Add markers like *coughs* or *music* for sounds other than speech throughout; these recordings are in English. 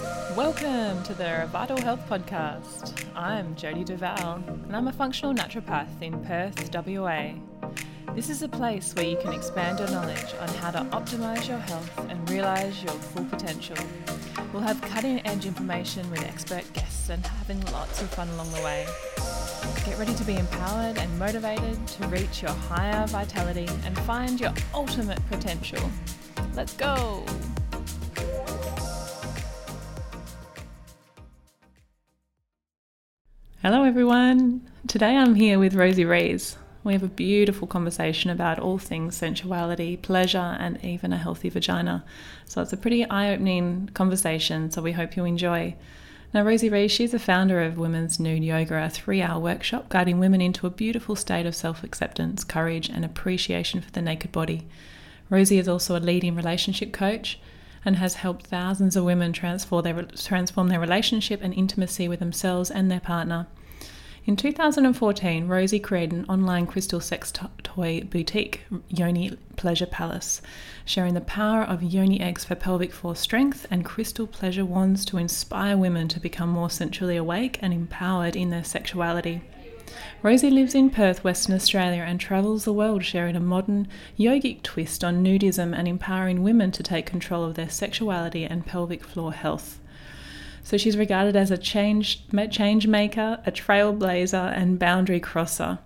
Welcome to the Revital Health Podcast. I'm Jody Duval, and I'm a functional naturopath in Perth, WA. This is a place where you can expand your knowledge on how to optimize your health and realize your full potential. We'll have cutting edge information with expert guests and having lots of fun along the way. Get ready to be empowered and motivated to reach your higher vitality and find your ultimate potential. Let's go! Hello, everyone. Today I'm here with Rosie Rees. We have a beautiful conversation about all things sensuality, pleasure, and even a healthy vagina. So it's a pretty eye opening conversation, so we hope you enjoy. Now, Rosie Rees, she's the founder of Women's Nude Yoga, a three hour workshop guiding women into a beautiful state of self acceptance, courage, and appreciation for the naked body. Rosie is also a leading relationship coach and has helped thousands of women transform their, transform their relationship and intimacy with themselves and their partner. In 2014, Rosie created an online crystal sex toy boutique, Yoni Pleasure Palace, sharing the power of yoni eggs for pelvic floor strength and crystal pleasure wands to inspire women to become more sensually awake and empowered in their sexuality. Rosie lives in Perth, Western Australia, and travels the world sharing a modern, yogic twist on nudism and empowering women to take control of their sexuality and pelvic floor health. So she's regarded as a change, change maker, a trailblazer, and boundary crosser.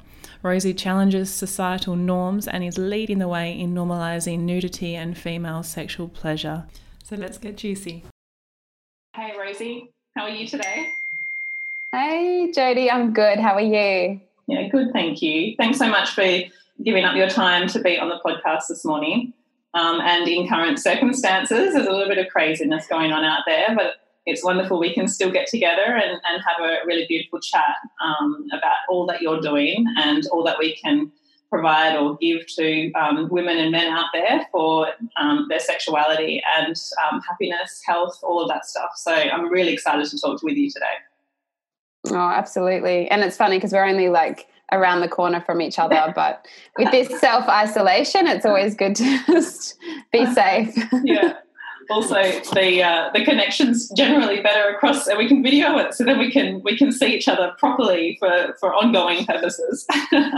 Rosie challenges societal norms and is leading the way in normalising nudity and female sexual pleasure. So let's get juicy. Hey, Rosie, how are you today? Hey, Jody, I'm good. How are you? Yeah, good, thank you. Thanks so much for giving up your time to be on the podcast this morning. Um, and in current circumstances, there's a little bit of craziness going on out there, but it's wonderful we can still get together and, and have a really beautiful chat um, about all that you're doing and all that we can provide or give to um, women and men out there for um, their sexuality and um, happiness, health, all of that stuff. So I'm really excited to talk with you today. Oh, absolutely. And it's funny because we're only like around the corner from each other, *laughs* but with this self isolation, it's always good to *laughs* just be safe. yeah. Also, the uh, the connections generally better across, and we can video it so that we can we can see each other properly for for ongoing purposes.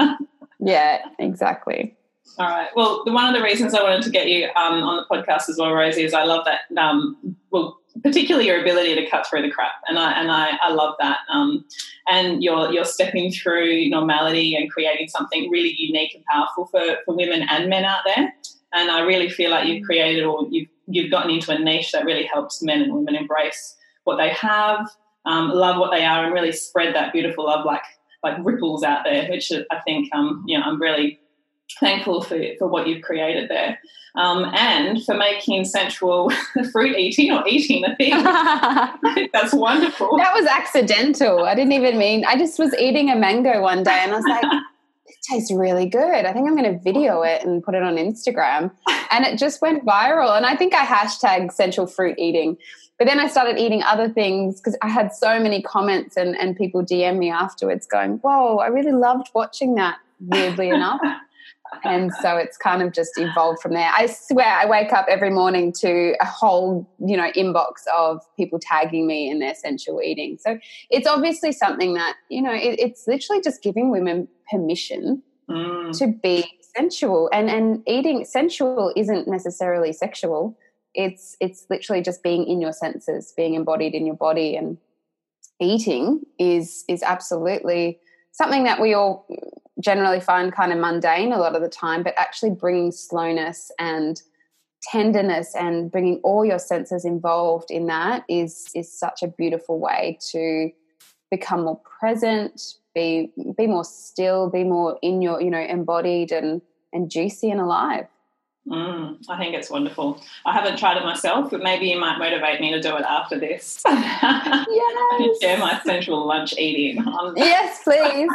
*laughs* yeah, exactly. All right. Well, one of the reasons I wanted to get you um, on the podcast as well, Rosie, is I love that. Um, well, particularly your ability to cut through the crap, and I and I, I love that. Um, and you're you're stepping through normality and creating something really unique and powerful for for women and men out there. And I really feel like you've created or you've you've gotten into a niche that really helps men and women embrace what they have, um, love what they are, and really spread that beautiful love like like ripples out there. Which I think um, you know I'm really thankful for, for what you've created there um, and for making sensual *laughs* fruit eating or eating a thing. *laughs* That's wonderful. That was accidental. I didn't even mean, I just was eating a mango one day and I was like, *laughs* it tastes really good. I think I'm going to video it and put it on Instagram. And it just went viral. And I think I hashtag central fruit eating. But then I started eating other things because I had so many comments and, and people DM me afterwards going, Whoa, I really loved watching that, weirdly *laughs* enough and so it's kind of just evolved from there. I swear I wake up every morning to a whole, you know, inbox of people tagging me in their sensual eating. So it's obviously something that, you know, it, it's literally just giving women permission mm. to be sensual and and eating sensual isn't necessarily sexual. It's it's literally just being in your senses, being embodied in your body and eating is is absolutely something that we all generally find kind of mundane a lot of the time, but actually bringing slowness and tenderness and bringing all your senses involved in that is is such a beautiful way to become more present, be be more still, be more in your you know embodied and and juicy and alive. Mm, I think it's wonderful. I haven't tried it myself, but maybe you might motivate me to do it after this. *laughs* Yes. share my sensual lunch eating. *laughs* yes, please.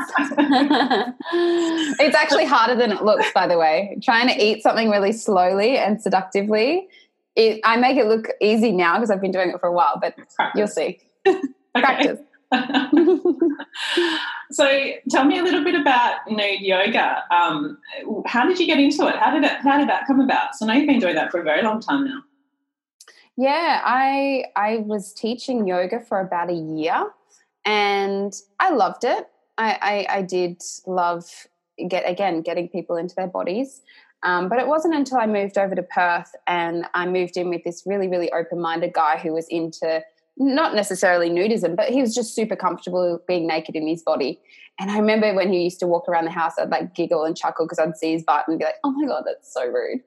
it's actually harder than it looks, by the way. Trying to eat something really slowly and seductively. It, I make it look easy now because I've been doing it for a while, but Practice. you'll see. *laughs* Practice. *laughs* so tell me a little bit about nude yoga. Um, how did you get into it? How did it, how did that come about? So I know you've been doing that for a very long time now. Yeah, I I was teaching yoga for about a year, and I loved it. I I, I did love get again getting people into their bodies. Um, but it wasn't until I moved over to Perth and I moved in with this really, really open minded guy who was into not necessarily nudism, but he was just super comfortable being naked in his body. And I remember when he used to walk around the house, I'd like giggle and chuckle because I'd see his butt and be like, oh my God, that's so rude.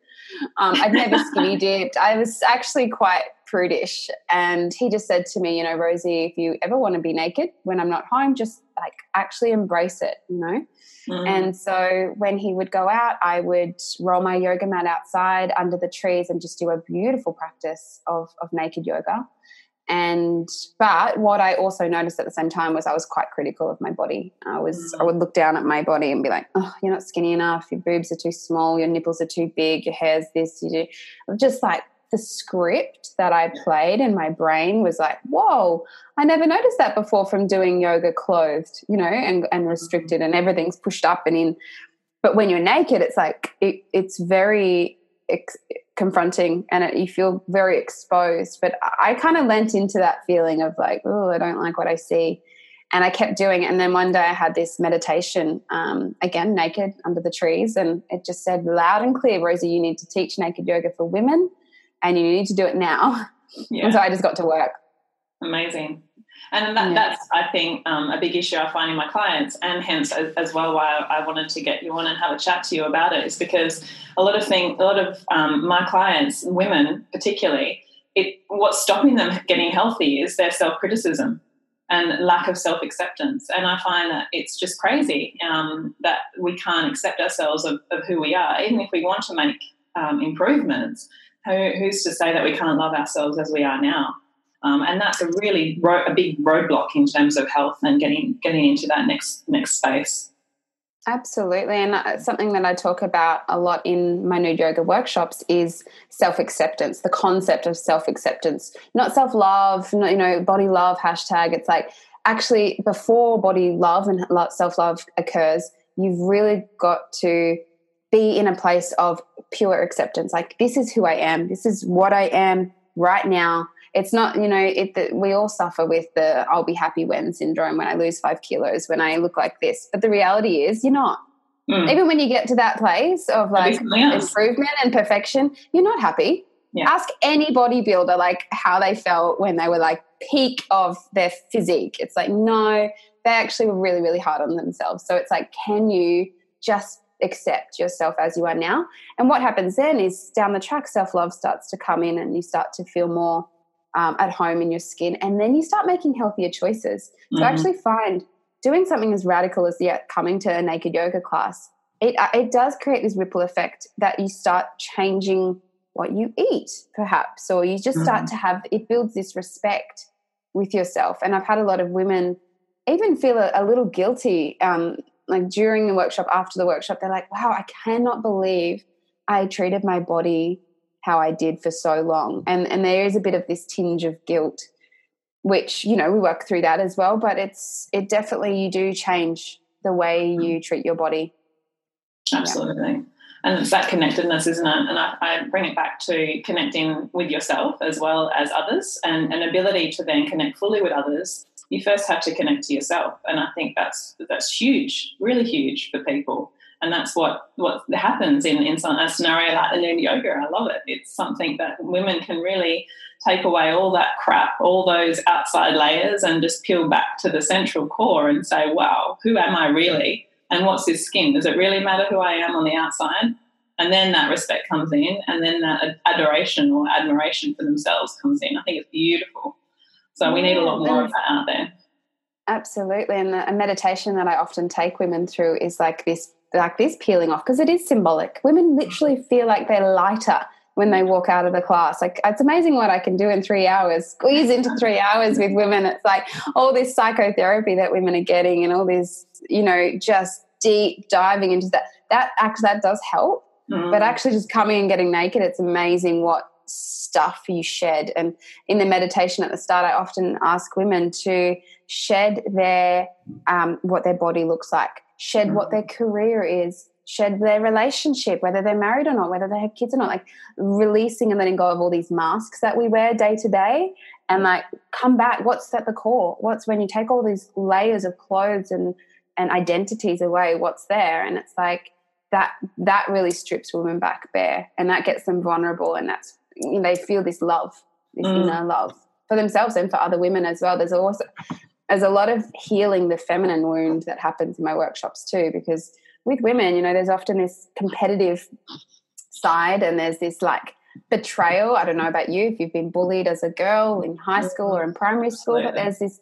Um, I'd never *laughs* skinny dipped. I was actually quite prudish. And he just said to me, you know, Rosie, if you ever want to be naked when I'm not home, just like actually embrace it, you know? Mm. And so when he would go out, I would roll my yoga mat outside under the trees and just do a beautiful practice of, of naked yoga. And but what I also noticed at the same time was I was quite critical of my body. I was mm. I would look down at my body and be like, "Oh, you're not skinny enough. Your boobs are too small. Your nipples are too big. Your hair's this. You do." Just like the script that I played in my brain was like, whoa, I never noticed that before from doing yoga clothed, you know, and, and restricted and everything's pushed up and in. But when you're naked, it's like, it, it's very confronting and it, you feel very exposed. But I kind of lent into that feeling of like, oh, I don't like what I see. And I kept doing it. And then one day I had this meditation, um, again, naked under the trees. And it just said loud and clear, Rosie, you need to teach naked yoga for women and you need to do it now. Yeah. *laughs* And so I just got to work. Amazing. And that, yeah. that's, I think, um, a big issue I find in my clients, and hence as, as, well why I wanted to get you on and have a chat to you about it, is because a lot of thing, a lot of um, my clients, women particularly, it what's stopping them getting healthy is their self criticism and lack of self acceptance. And I find that it's just crazy um, that we can't accept ourselves of, of, who we are, even if we want to make um, improvements who, who's to say that we can't love ourselves as we are now? Um, and that's a really ro- a big roadblock in terms of health and getting getting into that next next space. Absolutely, and uh, something that I talk about a lot in my nude yoga workshops is self acceptance. The concept of self acceptance, not self love, not you know body love hashtag. It's like actually before body love and self love occurs, you've really got to be in a place of pure acceptance. Like, this is who I am. This is what I am right now. It's not, you know, it, the, we all suffer with the I'll be happy when syndrome when I lose five kilos, when I look like this. But the reality is, you're not. Mm. Even when you get to that place of like improvement and perfection, you're not happy. Yeah. Ask any bodybuilder like how they felt when they were like peak of their physique. It's like, no, they actually were really, really hard on themselves. So it's like, can you just accept yourself as you are now. And what happens then is down the track, self love starts to come in and you start to feel more um, at home in your skin. And then you start making healthier choices. So mm-hmm. I actually find doing something as radical as yet coming to a naked yoga class, it, uh, it does create this ripple effect that you start changing what you eat, perhaps, or you just start mm-hmm. to have it builds this respect with yourself. And I've had a lot of women even feel a, a little guilty um, like during the workshop, after the workshop, they're like, wow, I cannot believe I treated my body how I did for so long. And and there is a bit of this tinge of guilt, which, you know, we work through that as well. But it's it definitely you do change the way you mm. treat your body. Absolutely. Yeah. And it's that connectedness, isn't it? And I, I, bring it back to connecting with yourself as well as others and an ability to then connect fully with others you first have to connect to yourself. And I think that's that's huge, really huge for people. And that's what what happens in, in a scenario like the nude yoga. I love it. It's something that women can really take away all that crap, all those outside layers, and just peel back to the central core and say, wow, who am I really? And what's this skin? Does it really matter who I am on the outside? And then that respect comes in, and then that adoration or admiration for themselves comes in. I think it's beautiful. So we need a lot more of that out there. Absolutely. And a meditation that I often take women through is like this like this peeling off because it is symbolic. Women literally feel like they're lighter when they walk out of the class. Like it's amazing what I can do in three hours, squeeze into three *laughs* hours with women. It's like all this psychotherapy that women are getting and all this, you know, just deep diving into that. That actually that does help. Mm. But actually just coming and getting naked, it's amazing what stuff you shed. And in the meditation at the start, I often ask women to shed their um, what their body looks like, shed what their career is, shed their relationship, whether they're married or not, whether they have kids or not, like releasing and letting go of all these masks that we wear day to day and like come back. What's at the core? What's when you take all these layers of clothes and and identities away, what's there? And it's like that that really strips women back bare and that gets them vulnerable and that's you know, they feel this love, this mm. inner love for themselves and for other women as well. There's also there's a lot of healing the feminine wound that happens in my workshops too, because with women, you know, there's often this competitive side and there's this like betrayal. I don't know about you if you've been bullied as a girl in high school or in primary school, but there's this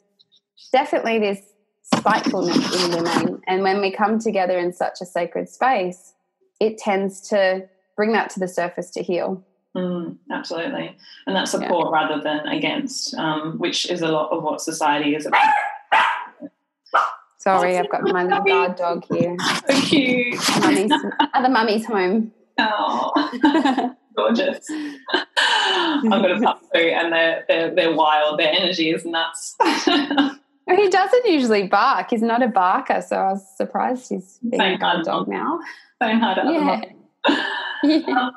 definitely this spitefulness in women. And when we come together in such a sacred space, it tends to bring that to the surface to heal. Mm, absolutely. And that support yeah. rather than against, um, which is a lot of what society is about. Sorry, I've got my little guard dog here. *laughs* So cute. Mummy's, other mummy's home. Oh, *laughs* gorgeous. I've got a puppy and they're, they're, they're wild. Their energy is nuts. *laughs* he doesn't usually bark. He's not a barker, so I was surprised he's being Same a guard dog now. Same hard yeah. um,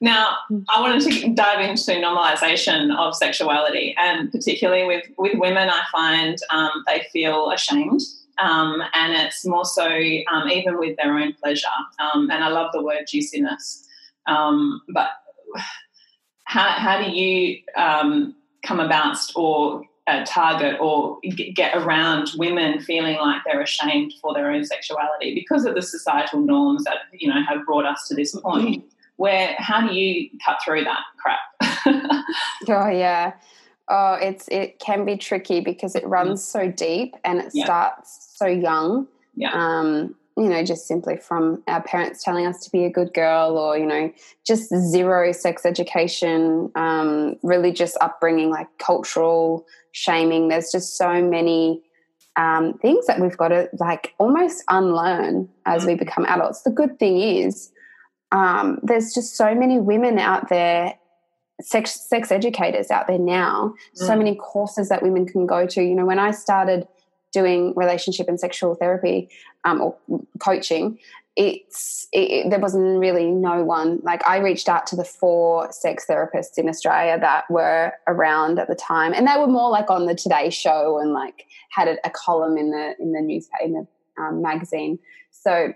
now, I wanted to dive into normalization of sexuality, and particularly with, with women, I find um, they feel ashamed. Um, and it's more so um, even with their own pleasure. Um, and I love the word juiciness. Um, but how, how do you um, come about or uh, target or get around women feeling like they're ashamed for their own sexuality because of the societal norms that you know have brought us to this point? Mm where how do you cut through that crap *laughs* oh yeah oh it's it can be tricky because it runs so deep and it yeah. starts so young yeah um you know just simply from our parents telling us to be a good girl or you know just zero sex education um religious upbringing like cultural shaming there's just so many um, things that we've got to like almost unlearn as mm-hmm. we become adults. The good thing is um, there's just so many women out there sex sex educators out there now mm. so many courses that women can go to. You know when i started doing relationship and sexual therapy um, or coaching it's it, there wasn't really no one. Like i reached out to the four sex therapists in australia that were around at the time and they were more like on the today show and like had a, a column in the in the newspaper in the um, magazine. So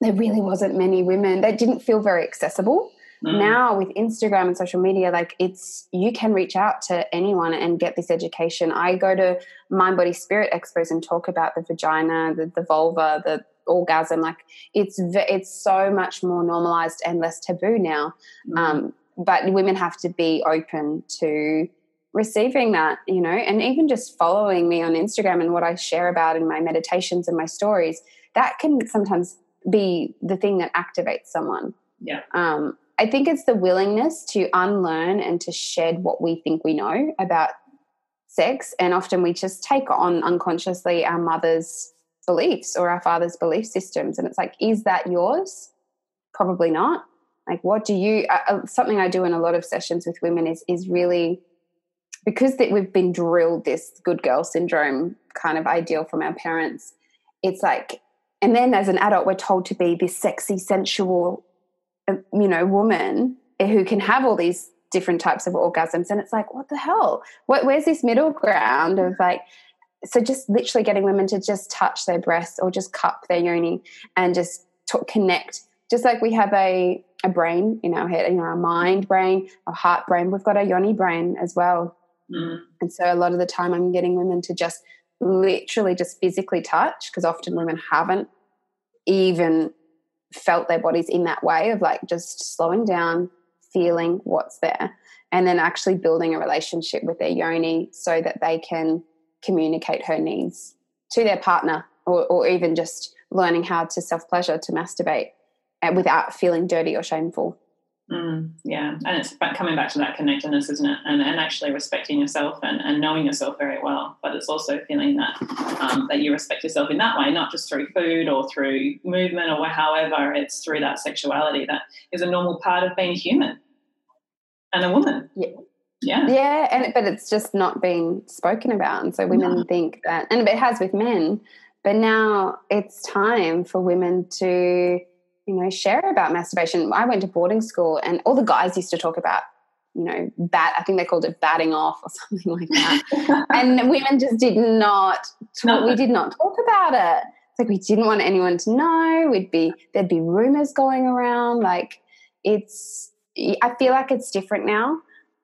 there really wasn't many women that didn't feel very accessible. Mm. Now with Instagram and social media, like it's you can reach out to anyone and get this education. I go to mind body spirit expos and talk about the vagina, the, the vulva, the orgasm. Like it's it's so much more normalized and less taboo now. Mm. Um, but women have to be open to receiving that, you know, and even just following me on Instagram and what I share about in my meditations and my stories, that can sometimes be the thing that activates someone. Yeah. Um, I think it's the willingness to unlearn and to shed what we think we know about sex. And often we just take on unconsciously our mother's beliefs or our father's belief systems. And it's like, is that yours? Probably not. Like, what do you? Uh, uh something I do in a lot of sessions with women is is really because that we've been drilled this good girl syndrome kind of ideal from our parents. It's like and then as an adult we're told to be this sexy sensual uh, you know woman who can have all these different types of orgasms. And it's like what the hell? What, where's this middle ground of like so just literally getting women to just touch their breasts or just cup their yoni and just connect. Just like we have a a brain in our head you know our mind brain our heart brain. We've got a yoni brain as well. Mm. and so a lot of the time i'm getting women to just literally just physically touch because often women haven't even felt their bodies in that way of like just slowing down, feeling what's there, and then actually building a relationship with their yoni so that they can communicate her needs to their partner or, or even just learning how to self pleasure, to masturbate uh, without feeling dirty or shameful. Mm, yeah, and it's coming back to that connectedness, isn't it? And, and actually respecting yourself and, and knowing yourself very well. But it's also feeling that um, that you respect yourself in that way, not just through food or through movement or however. It's through that sexuality that is a normal part of being human and a woman. Yeah. Yeah. Yeah, and but it's just not being spoken about, and so women no. think that, and it has with men But now it's time for women to, you know, share about masturbation. I went to boarding school and all the guys used to talk about, you know, bat, I think they called it batting off or *laughs* something like that. *laughs* and women just did not, talk, we did not talk about it. It's like we didn't want anyone to know. We'd be, there'd be rumors going around. Like it's, I feel like it's different now.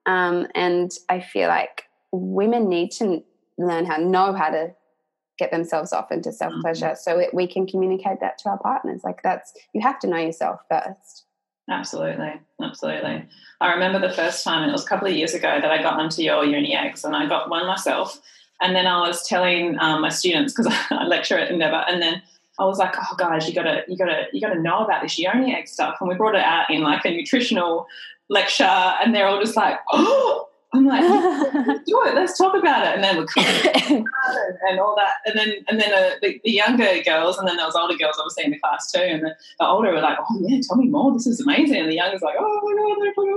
Um, and I feel like women need to learn how, know how to get themselves off into self pleasure mm-hmm. so we can communicate that to our partners. Like that's you have to know yourself first. Absolutely. Absolutely. I remember the first time it was a couple of years ago that i got onto your yoni eggs and i got one myself. And then i was telling um, my students because *laughs* i lecture at endeavour and then I was like, oh guys, you gotta, you gotta, you gotta know about this yoni egg stuff. And we brought it out in like a nutritional lecture, and they're all just like, oh, I'm like, *laughs* do it. Let's talk about it. And then we're *laughs* and all that. And then and then uh, the, the, younger girls, and then those older girls obviously in the class too. And the, the, older were like, oh yeah, tell me more. This is amazing. And the younger's like, oh my god, they're talking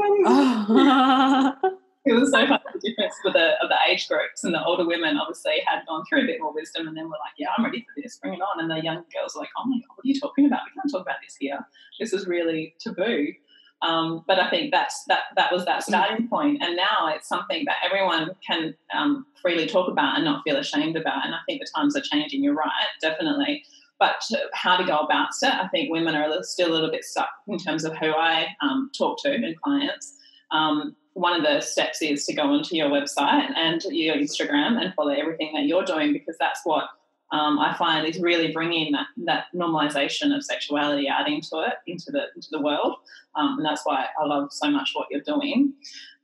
about this. It was so fun the difference for the of the age groups and the older women obviously had gone through a bit more wisdom and then were like, Yeah, I'm ready for this, bring it on. And the young girls were like, Oh my god, what are you talking about? We can't talk about this here. This is really taboo. Um, but I think that's that that was that starting point, and now it's something that everyone can um, freely talk about and not feel ashamed about. And I think the times are changing. You're right, definitely. But how to go about it, I think women are still a little bit stuck in terms of who I um, talk to and clients. Um, one of the steps is to go onto your website and your Instagram and follow everything that you're doing because that's what um, I find is really bringing that, that normalization of sexuality out into it, into the into the world, um, and that's why I love so much what you're doing.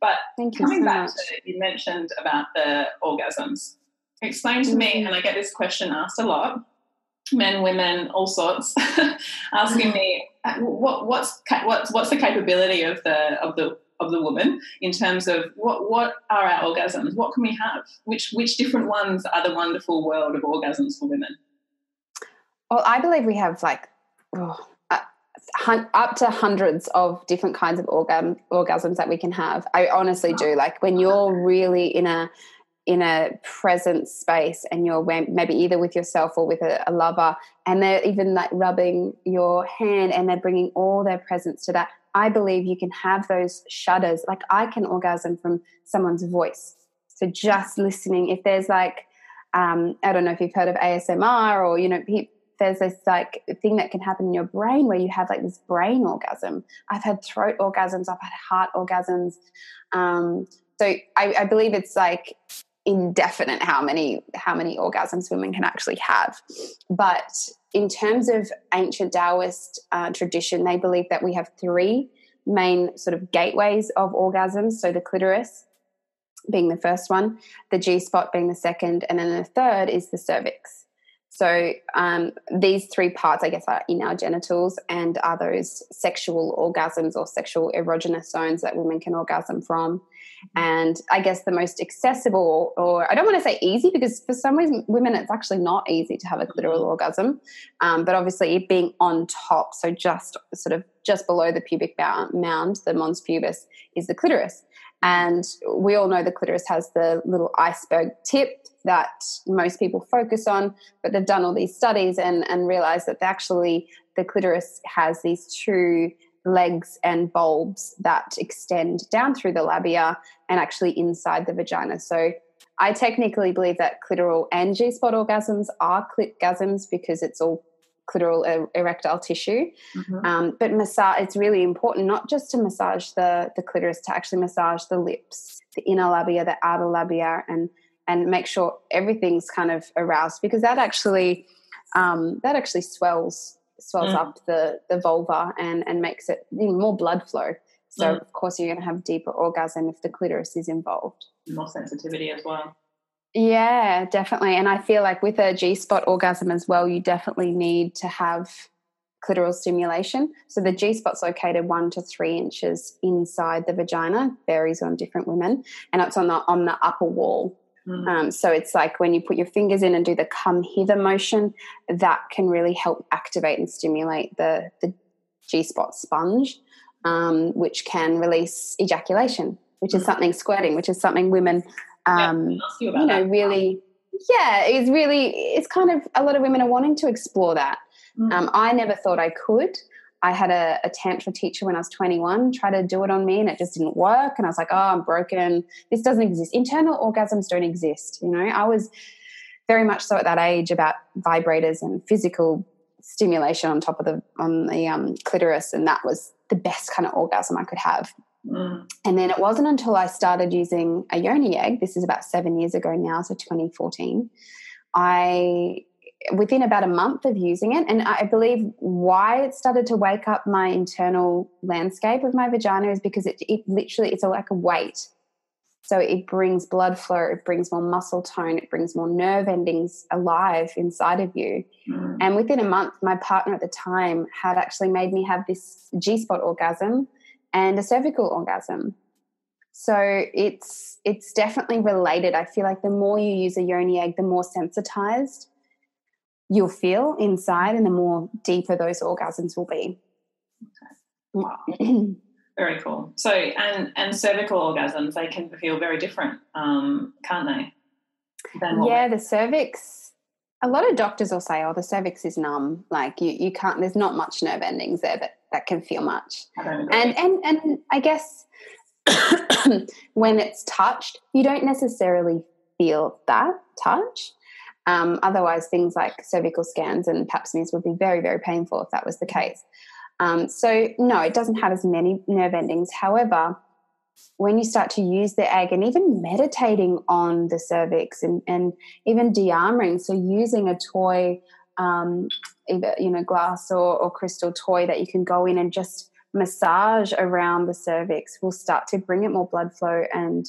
But Thank coming so back much. to you mentioned about the orgasms. Explain to mm-hmm. me, and I get this question asked a lot, men, women, all sorts, *laughs* asking me uh, what what's what's what's the capability of the of the of the woman in terms of what what are our orgasms? What can we have? Which which different ones are the wonderful world of orgasms for women? Well, I believe we have like oh, uh, up to hundreds of different kinds of orgasm, orgasms that we can have. I honestly do. Like when you're really in a in a present space and you're maybe either with yourself or with a, a, lover and they're even like rubbing your hand and they're bringing all their presence to that I believe you can have those shudders. Like I can orgasm from someone's voice. So just listening, if there's like, um, I don't know if you've heard of ASMR or, you know, there's this like thing that can happen in your brain where you have like this brain orgasm. I've had throat orgasms, I've had heart orgasms. Um, so I, I believe it's like indefinite how many how many orgasms women can actually have. But in terms of ancient taoist uh, tradition they believe that we have three main sort of gateways of orgasms. So the clitoris being the first one the g spot being the second and then the third is the cervix. So um, these three parts i guess are in our genitals and are those sexual orgasms or sexual erogenous zones that women can orgasm from and I guess the most accessible, or I don't want to say easy, because for some reason, women, it's actually not easy to have a clitoral mm-hmm. orgasm. Um, but obviously, it being on top, so just sort of just below the pubic mound, the mons pubis, is the clitoris. And we all know the clitoris has the little iceberg tip that most people focus on, but they've done all these studies and, and realized that actually the clitoris has these two legs and bulbs that extend down through the labia and actually inside the vagina. So I technically believe that clitoral and G spot orgasms are clitgasms because it's all clitoral er- erectile tissue. Mm-hmm. Um, but massage, it's really important not just to massage the, the clitoris, to actually massage the lips, the inner labia, the outer labia, and and make sure everything's kind of aroused because that actually um, that actually swells swells mm. up the the vulva and and makes it more blood flow. So mm. of course you're going to have deeper orgasm if the clitoris is involved. More sensitivity as well. Yeah, definitely. And I feel like with a G spot orgasm as well, you definitely need to have clitoral stimulation. So the G spot's located one to three inches inside the vagina, varies on different women, and it's on the on the upper wall Mm. Um, so it's like when you put your fingers in and do the come hither motion, that can really help activate and stimulate the, the G spot sponge, um, which can release ejaculation, which is something squirting, which is something women, um, yeah, you know, really, yeah, it's really, it's kind of a lot of women are wanting to explore that. Mm. Um, I never thought I could. I had a, a, tantra teacher when I was 21 try to do it on me and it just didn't work. And I was like, oh, I'm broken. This doesn't exist. Internal orgasms don't exist. You know, I was very much so at that age about vibrators and physical stimulation on top of the on the um, clitoris, and that was the best kind of orgasm I could have. Mm. And then it wasn't until I started using a yoni egg. This is about seven years ago now, so 2014. I within about a month of using it, and I believe why it started to wake up my internal landscape of my vagina is because it, it literally it's like a weight so it brings blood flow, it brings more muscle tone, it brings more nerve endings alive inside of you. Mm. And within a month, my partner at the time had actually made me have this G spot orgasm and a cervical orgasm. So it's it's definitely related. I feel like the more you use a yoni egg, the more sensitized you'll feel inside and the more deeper those orgasms will be. Okay. Wow. *clears throat* Very cool. So, and and cervical orgasms, they can feel very different, um, can't they? yeah, the cervix. A lot of doctors will say, "Oh, the cervix is numb. Like you, you can't. There's not much nerve endings there that that can feel much." And and and I guess *coughs* when it's touched, you don't necessarily feel that touch. Um, otherwise, things like cervical scans and pap smears would be very, very painful if that was the case. Um, so, no, it doesn't have as many nerve endings. However, when you start to use the egg and even meditating on the cervix and, and even de-armoring, so using a toy, um, either you know glass or, or crystal toy that you can go in and just massage around the cervix will start to bring it more blood flow and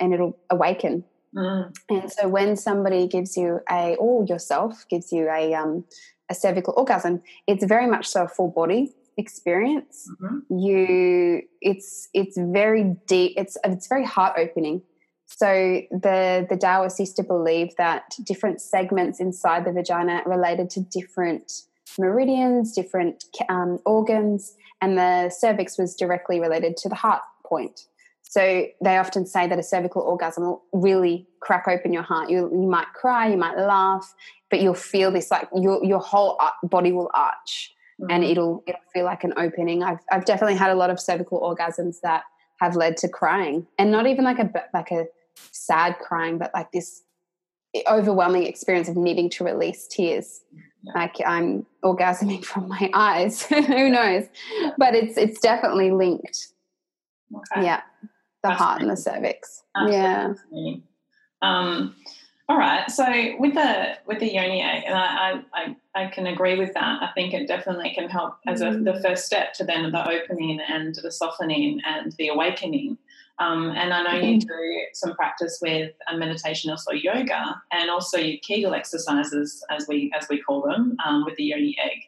and it'll awaken. Mm. And so when somebody gives you a or yourself gives you a um, a cervical orgasm, it's very much so a full body experience mm-hmm. you it's it's very deep it's it's very heart opening so the the taoists used to believe that different segments inside the vagina related to different meridians different um, organs and the cervix was directly related to the heart point so they often say that a cervical orgasm will really crack open your heart. You, you might cry, you might laugh, but you'll feel this like your your whole body will arch mm-hmm. and it'll it'll feel like an opening. I've I've definitely had a lot of cervical orgasms that have led to crying, and not even like a like a sad crying, but like this overwhelming experience of needing to release tears. Yeah. Like I'm orgasming *laughs* from my eyes. *laughs* Who knows? But it's it's definitely linked. Okay. Yeah, the That's heart and the cervix. Absolutely. Yeah. Um, all right. So with the with the yoni egg, and I, I, I can agree with that. I think it definitely can help as a, the mm. first step to then the opening and the softening and the awakening. Um, and I know you mm-hmm. do some practice with a meditation, also yoga, and also your Kegel exercises, as we as we call them, um, with the yoni egg.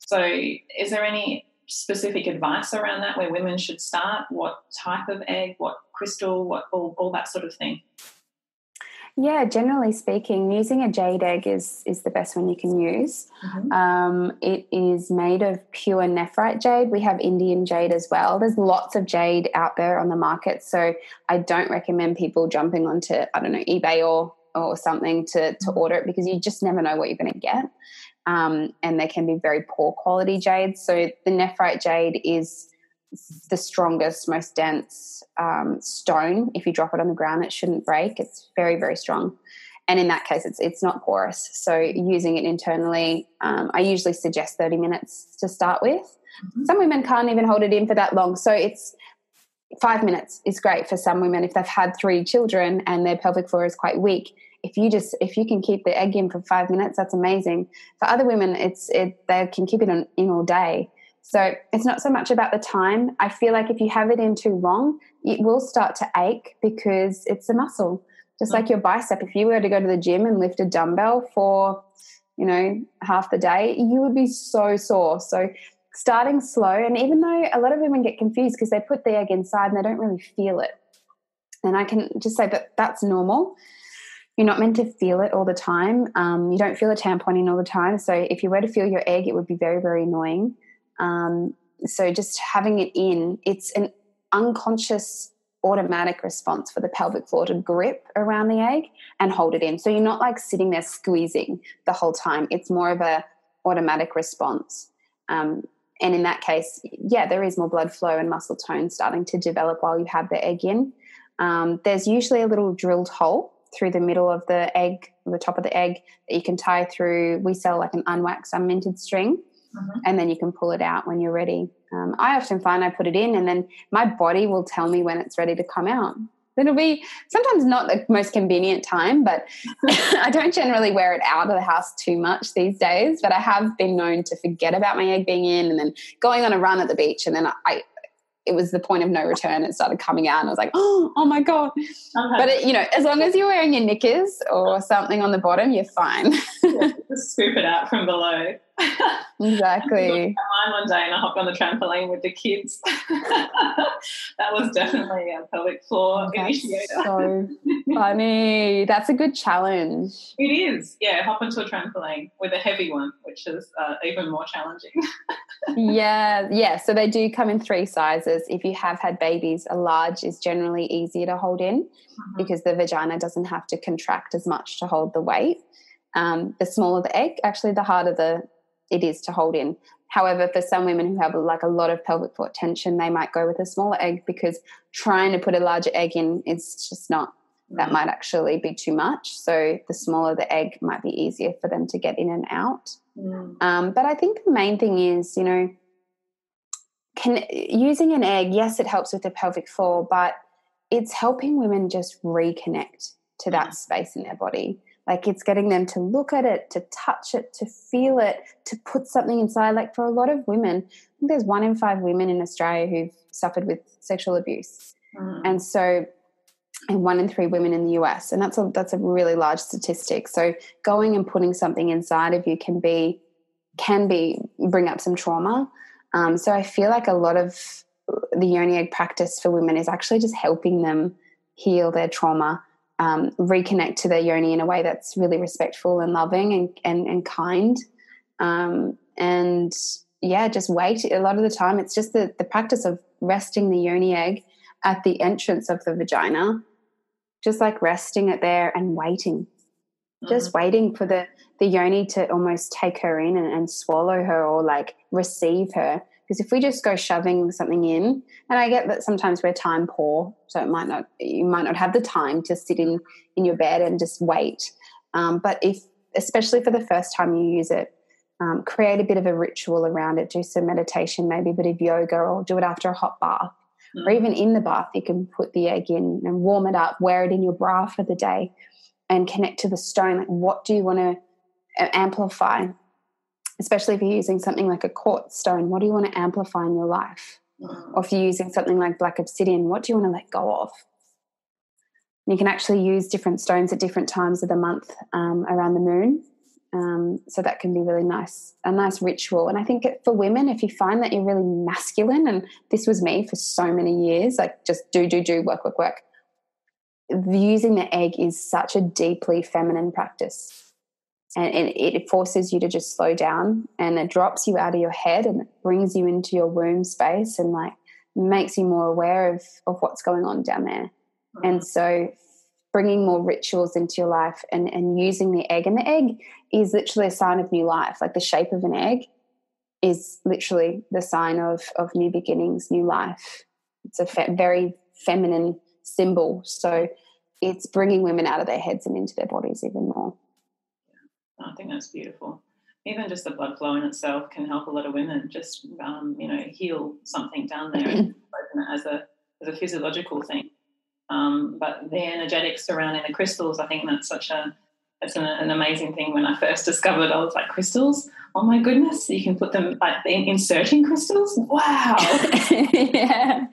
So, is there any specific advice around that where women should start? What type of egg? What crystal? What all, all that sort of thing? Yeah, generally speaking, using a jade egg is is the best one you can use. Mm-hmm. Um, it is made of pure nephrite jade. We have Indian jade as well. There's lots of jade out there on the market, so I don't recommend people jumping onto I don't know eBay or or something to to mm-hmm. order it because you just never know what you're going to get. Um, and they can be very poor quality jade. So the nephrite jade is the strongest, most dense um, stone. If you drop it on the ground, it shouldn't break. It's very, very strong. And in that case, it's it's not porous. So using it internally, um, I usually suggest thirty minutes to start with. Mm-hmm. Some women can't even hold it in for that long. So it's five minutes is great for some women if they've had three children and their pelvic floor is quite weak. If you just if you can keep the egg in for five minutes, that's amazing. For other women, it's it they can keep it in all day. So it's not so much about the time. I feel like if you have it in too long, it will start to ache because it's a muscle. Just like your bicep, if you were to go to the gym and lift a dumbbell for, you know, half the day, you would be so sore. So starting slow, and even though a lot of women get confused because they put the egg inside and they don't really feel it. And I can just say that that's normal. You're not meant to feel it all the time. Um, you don't feel a tampon in all the time. So if you were to feel your egg, it would be very, very annoying. Um, so just having it in, it's an unconscious automatic response for the pelvic floor to grip around the egg and hold it in. So you're not like sitting there squeezing the whole time. It's more of a automatic response. Um, and in that case, yeah, there is more blood flow and muscle tone starting to develop while you have the egg in. Um, there's usually a little drilled hole through the middle of the egg, the top of the egg, that you can tie through. We sell like an unwaxed, unminted string, mm-hmm. and then you can pull it out when you're ready. Um, I often find I put it in, and then my body will tell me when it's ready to come out. It'll be sometimes not the most convenient time, but *laughs* I don't generally wear it out of the house too much these days. But I have been known to forget about my egg being in and then going on a run at the beach. And then I, it was the point of no return. It started coming out, and I was like, oh, oh my god! Okay. But it, you know, as long as you're wearing your knickers or something on the bottom, you're fine. *laughs* yeah, scoop it out from below. Exactly. mine one day, and I hopped on the trampoline with the kids. *laughs* that was definitely a pelvic floor That's initiator. So funny. That's a good challenge. It is. Yeah, hop onto a trampoline with a heavy one, which is uh, even more challenging. *laughs* yeah, yeah. So they do come in three sizes. If you have had babies, a large is generally easier to hold in mm-hmm. because the vagina doesn't have to contract as much to hold the weight. Um, the smaller the egg, actually, the harder the it is to hold in. However, for some women who have like a lot of pelvic floor tension, they might go with a smaller egg because trying to put a larger egg in is just not that mm. might actually be too much. So the smaller the egg might be easier for them to get in and out. Mm. Um, but I think the main thing is, you know, can using an egg, yes, it helps with the pelvic floor, but it's helping women just reconnect to that space in their body. Like it's getting them to look at it, to touch it, to feel it, to put something inside. Like for a lot of women, I think there's one in five women in Australia who've suffered with sexual abuse. Mm. And so and one in three women in the US. And that's a that's a really large statistic. So going and putting something inside of you can be can be bring up some trauma. Um, so I feel like a lot of the yoni egg practice for women is actually just helping them heal their trauma um, reconnect to their yoni in a way that's really respectful and loving and, and, and kind. Um, and yeah, just wait. A lot of the time, it's just the, the practice of resting the yoni egg at the entrance of the vagina, just like resting it there and waiting. Mm-hmm. Just waiting for the, the yoni to almost take her in and, and swallow her or like receive her because if we just go shoving something in, and I get that sometimes we're time poor, so it might not you might not have the time to sit in in your bed and just wait. Um, but if, especially for the first time you use it, um, create a bit of a ritual around it. Do some meditation, maybe a bit of yoga, or do it after a hot bath, mm. or even in the bath. You can put the egg in and warm it up. Wear it in your bra for the day, and connect to the stone. Like, what do you want to amplify? Especially if you're using something like a quartz stone, what do you want to amplify in your life? Mm. Or if you're using something like black obsidian, what do you want to let go of? And you can actually use different stones at different times of the month um, around the moon. Um, so that can be really nice, a nice ritual. And I think for women, if you find that you're really masculine, and this was me for so many years, like just do, do, do, work, work, work. Using the egg is such a deeply feminine practice and, it forces you to just slow down and it drops you out of your head and it brings you into your womb space and like makes you more aware of, of what's going on down there. Mm-hmm. And so bringing more rituals into your life and, and using the egg. And the egg is literally a sign of new life. Like the shape of an egg is literally the sign of, of new beginnings, new life. It's a fe- very feminine symbol. So it's bringing women out of their heads and into their bodies even more. I think that's beautiful. Even just the blood flow in itself can help a lot of women just um, you know heal something down there and *clears throat* open it as a as a physiological thing. Um, but the energetics surrounding the crystals, I think that's such a that's an, an, amazing thing. When I first discovered, I was like, crystals. Oh my goodness, you can put them like inserting crystals. Wow. *laughs* yeah,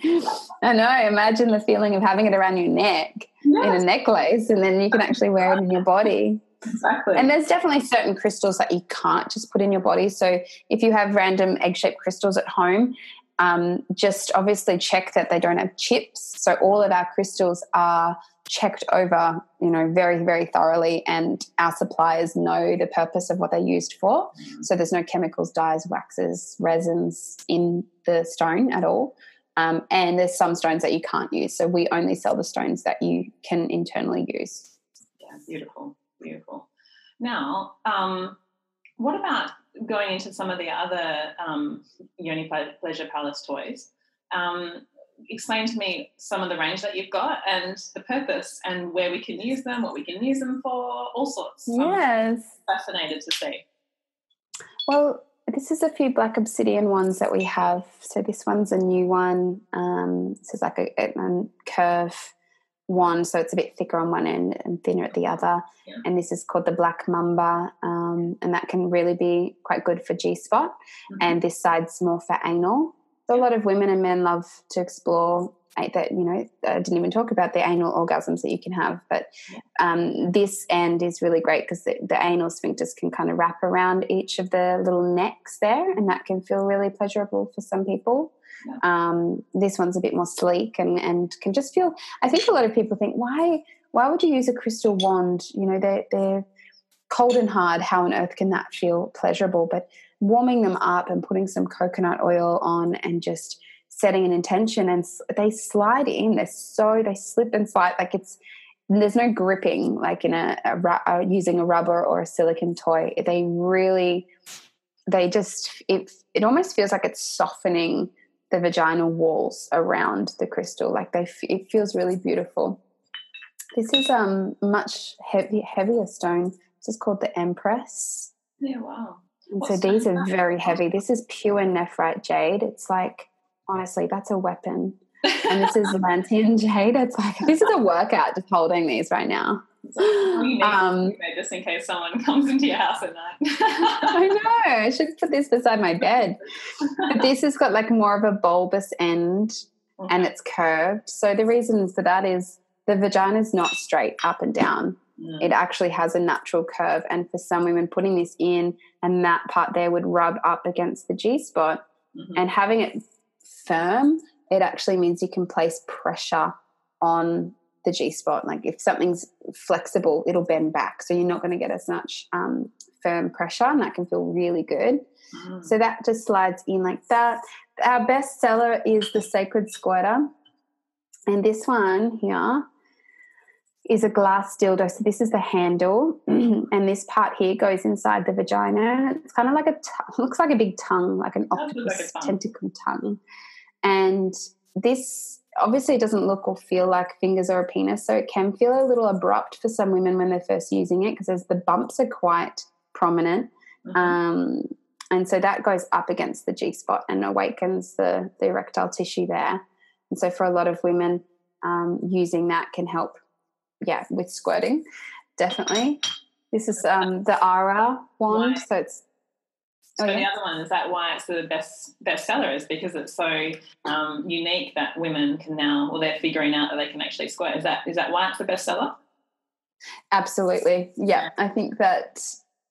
I know. Imagine the feeling of having it around your neck yes. in a necklace, and then you can actually wear it in your body. Exactly. And there's definitely certain crystals that you can't just put in your body. So if you have random egg shaped crystals at home, um, just obviously check that they don't have chips. So all of our crystals are checked over, you know, very, very thoroughly, and our suppliers know the purpose of what they're used for. Mm-hmm. So there's no chemicals, dyes, waxes, resins in the stone at all. Um, and there's some stones that you can't use. So we only sell the stones that you can internally use. Yeah, beautiful, beautiful. Now, um, what about going into some of the other um, Yoni Pleasure Palace toys? Um, explain to me some of the range that you've got and the purpose and where we can use them, what we can use them for, all sorts. Yes. I'm fascinated to see. Well, this is a few black obsidian ones that we have. So this one's a new one. Um, this is like a, a, curve one, so it's a bit thicker on one end and thinner at the other. Yeah. And this is called the black mamba, um, and that can really be quite good for G spot. Mm-hmm. And this side's more for anal. So a lot of women and men love to explore that you know I didn't even talk about the anal orgasms that you can have, but um, this end is really great because the, the, anal sphincters can kind of wrap around each of the little necks there, and that can feel really pleasurable for some people. Um, this one's a bit more sleek and and can just feel. I think a lot of people think why why would you use a crystal wand? You know they're they're cold and hard. How on earth can that feel pleasurable? But warming them up and putting some coconut oil on and just setting an intention and they slide in they're so they slip and slide like it's there's no gripping like in a, a, using a rubber or a silicon toy they really they just it it almost feels like it's softening the vaginal walls around the crystal like they it feels really beautiful. This is um much heavy heavier stone. This is called the empress. Yeah wow. And so these are very heavy. This is pure nephrite jade. It's like honestly, that's a weapon. And this is *laughs* the Lantian jade. It's like this is a workout just holding these right now. Um, just in case someone *laughs* comes into your house at night. I know. I should put this beside my bed. But this has got like more of a bulbous end okay. and it's curved. So the reason for that is the vagina is not straight up and down. Mm. It actually has a natural curve. And for some women, putting this in and that part there would rub up against the G spot mm-hmm. and having it firm, it actually means you can place pressure on the G spot. Like if something's flexible, it'll bend back. So you're not going to get as much um, firm pressure, and that can feel really good. Mm. So that just slides in like that. Our best seller is the Sacred Squirter. And this one here is a glass dildo. So this is the handle, *clears throat* and this part here goes inside the vagina. It's kind of like a t- looks like a big tongue, like an octopus like tongue. tentacle tongue. And this obviously it doesn't look or feel like fingers or a penis, so it can feel a little abrupt for some women when they're first using it because the bumps are quite prominent. Mm-hmm. Um, and so that goes up against the G spot and awakens the, the erectile tissue there. And so for a lot of women, um, using that can help yeah, with squirting, definitely. This is um, the Ara wand, so it's. Oh, so yeah. the other one is that why it's the best bestseller is because it's so um, unique that women can now, well, they're figuring out that they can actually squirt. Is that is that why it's the bestseller? Absolutely, yeah. I think that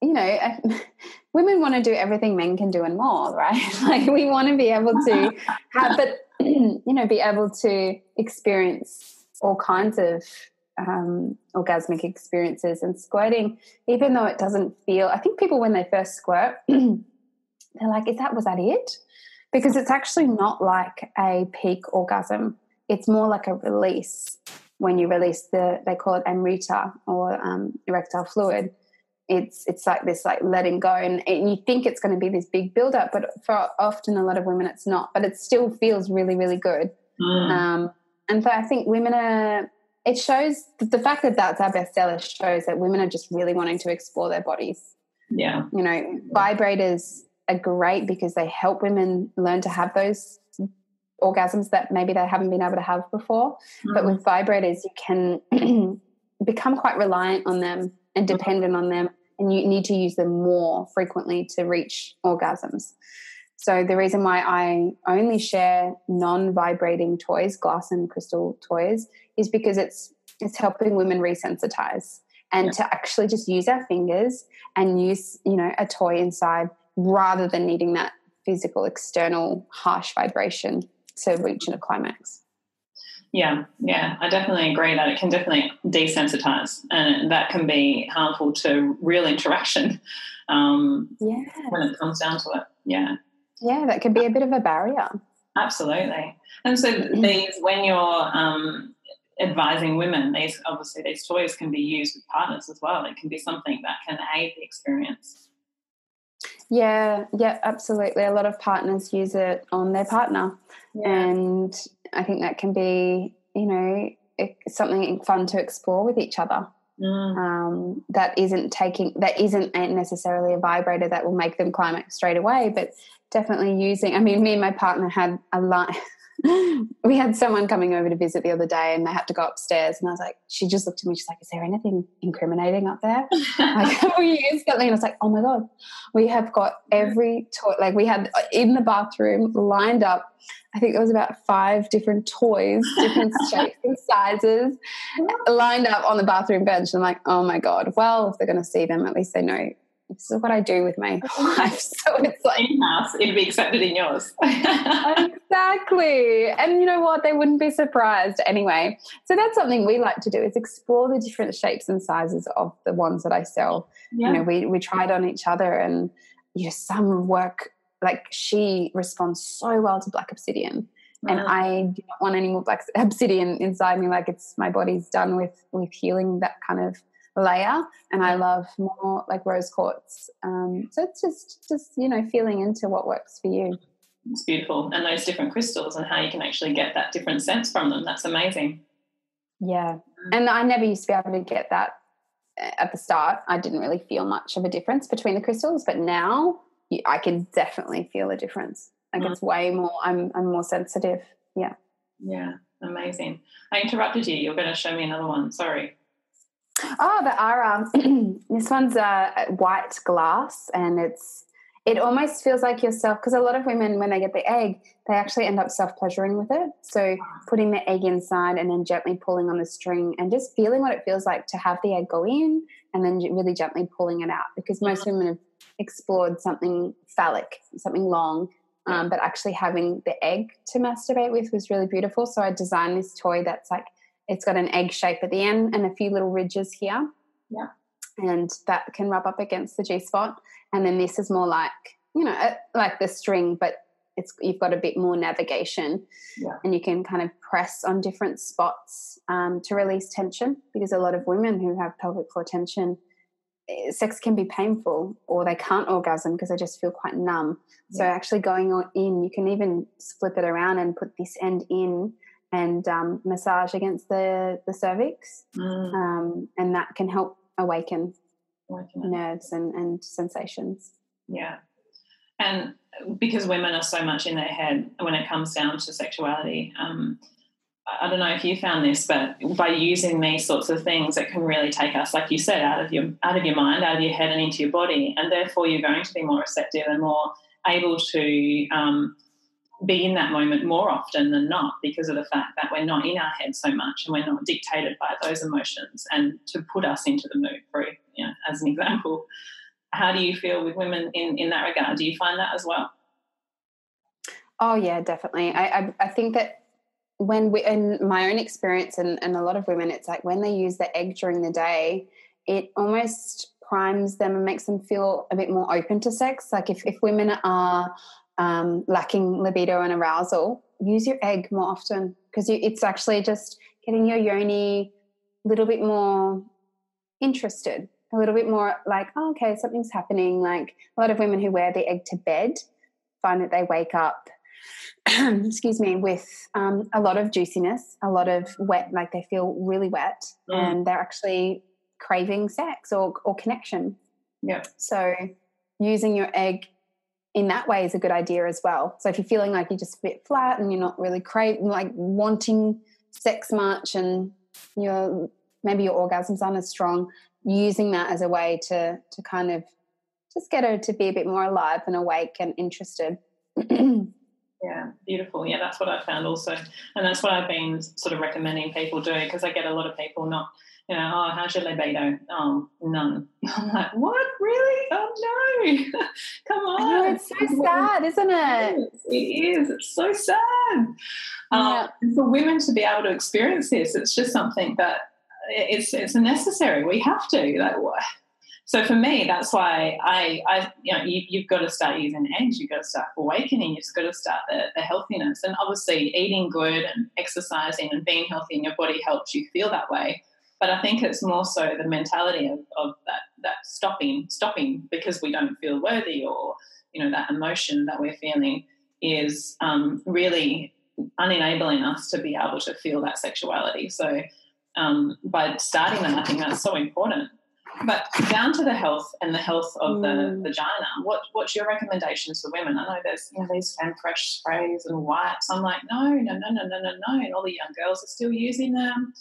you know, *laughs* women want to do everything men can do and more, right? *laughs* like we want to be able to *laughs* have, but *clears throat* you know, be able to experience all kinds of um, orgasmic experiences and squirting, even though it doesn't feel, I think people when they first squirt, *clears throat* they're like, is that, was that it? Because it's actually not like a peak orgasm. It's more like a release when you release the, they call it amrita or um, erectile fluid. It's it's like this like letting go, and, and you think it's going to be this big build up, but for often a lot of women it's not. But it still feels really really good. Mm. Um, and so I think women are it shows the fact that that's our bestseller shows that women are just really wanting to explore their bodies. Yeah. You know, vibrators are great because they help women learn to have those orgasms that maybe they haven't been able to have before. Mm-hmm. But with vibrators, you can *clears throat* become quite reliant on them and mm-hmm. dependent on them, and you need to use them more frequently to reach orgasms. So the reason why I only share non-vibrating toys, glass and crystal toys, is because it's it's helping women resensitize and yeah. to actually just use our fingers and use, you know, a toy inside rather than needing that physical external harsh vibration to reach a climax. Yeah, yeah, I definitely agree that it can definitely desensitize, and that can be harmful to real interaction. Um, yeah, when it comes down to it, yeah. Yeah, that could be a bit of a barrier. Absolutely. And so these, when you're um, advising women, these obviously these toys can be used with partners as well. It can be something that can aid the experience. Yeah, yeah, absolutely. A lot of partners use it on their partner, yeah. and I think that can be, you know, something fun to explore with each other. Mm. Um, that isn't taking that isn't necessarily a vibrator that will make them climax straight away, but definitely using. I mean, me and my partner had a line. *laughs* *laughs* we had someone coming over to visit the other day and they had to go upstairs and I was like, she just looked at me, she's like, is there anything incriminating up there? *laughs* like, we used something and I was like, oh my God, we have got every toy, like we had uh, in the bathroom lined up, I think there was about five different toys, different *laughs* shapes and sizes lined up on the bathroom bench. And I'm like, oh my God, well, if they're going to see them, at least they know this is what I do with my *laughs* life. *laughs* So it's like in house, it'd be accepted in yours. *laughs* exactly. And you know what? They wouldn't be surprised anyway. So that's something we like to do is explore the different shapes and sizes of the ones that I sell. Yeah. You know, we we try it on each other and you know, some work like she responds so well to black obsidian. And I do not want any more black obsidian inside me. Like it's my body's done with with healing that kind of layer and I love more like rose quartz. Um, so it's just just you know feeling into what works for you. It's beautiful, and those different crystals and how you can actually get that different sense from them. That's amazing. Yeah, and I never used to be able to get that uh, at the start. I didn't really feel much of a difference between the crystals, but now I can definitely feel a difference. Like mm. it's way more. I'm I'm more sensitive. Yeah. Yeah, amazing. I interrupted you. You're going to show me another one. Sorry. Oh, the Ara. *clears throat* this one's a white glass, and it's it almost feels like yourself because a lot of women, when they get the egg, they actually end up self pleasuring with it. So putting the egg inside and then gently pulling on the string and just feeling what it feels like to have the egg go in and then really gently pulling it out. Because most women have explored something phallic, something long, um, but actually having the egg to masturbate with was really beautiful. So I designed this toy that's like it's got an egg shape at the end and a few little ridges here. Yeah. And that can rub up against the G spot. And then this is more like, you know, uh, like the string, but it's you've got a bit more navigation yeah. and you can kind of press on different spots um, to release tension because a lot of women who have pelvic floor tension eh, sex can be painful or they can't orgasm because they just feel quite numb yeah. so actually going in you can even flip it around and put this end in and um, massage against the, the cervix. Mm. Um, and that can help awaken, awaken nerves and, and sensations. Yeah. And because women are so much in their head when it comes down to sexuality, um, I don't know if you found this, but by using these sorts of things, it can really take us, like you said, out of your out of your mind, out of your head, and into your body, and therefore you're going to be more receptive and more able to um, be in that moment more often than not because of the fact that we're not in our head so much and we're not dictated by those emotions and to put us into the mood for you know as an example. How do you feel with women in in that regard? Do you find that as well? Oh yeah definitely. I i, I think that when we in my own experience and, and a lot of women it's like when they use the egg during the day it almost primes them and makes them feel a bit more open to sex. Like if, if women are um, lacking libido and arousal, use your egg more often because it's actually just getting your yoni a little bit more interested, a little bit more like, oh, okay, something's happening. Like a lot of women who wear the egg to bed find that they wake up, *clears throat* excuse me, with um, a lot of juiciness, a lot of wet, like they feel really wet mm. and they're actually craving sex or, or connection. Yeah. So using your egg in that way is a good idea as well. So if you're feeling like you're just a bit flat and you're not really craving, like wanting sex much, and you're maybe your orgasms aren't as strong, using that as a way to to kind of just get her to be a bit more alive and awake and interested. *clears throat* yeah, beautiful. Yeah, that's what I found also, and that's what I've been sort of recommending people do because I get a lot of people not you know, oh, how's your libido? Oh, none. *laughs* I'm like, what? Really? Oh no! *laughs* Come on. Know, it's so sad, isn't it? It is. It's so sad. Yeah. Um, for women to be able to experience this, it's just something that it's it's necessary. We have to. Like, so for me, that's why I, I you know, you, have got to start using eggs. You've got to start awakening. You've got to start the, the healthiness, and obviously eating good and exercising and being healthy in your body helps you feel that way. But I think it's more so the mentality of, of that that stopping, stopping because we don't feel worthy, or you know that emotion that we're feeling is um, really unenabling us to be able to feel that sexuality. So um, by starting that, I think that's so important. But down to the health and the health of the mm. vagina, what what's your recommendations for women? I know there's you know these fresh sprays and wipes. I'm like, no, no, no, no, no, no, no. And all the young girls are still using them.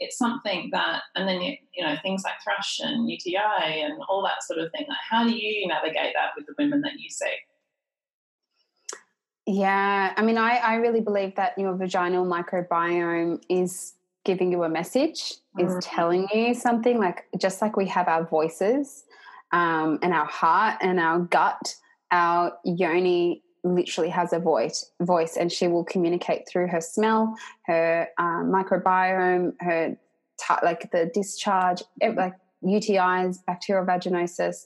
It's something that, and then you, you know things like thrush and UTI and all that sort of thing. Like, how do you navigate that with the women that you see? Yeah, I mean, I, I really believe that your vaginal microbiome is giving you a message, mm-hmm. is telling you something. Like just like we have our voices um, and our heart and our gut, our yoni literally has a voice voice and she will communicate through her smell her um, microbiome her t- like the discharge it, like utis bacterial vaginosis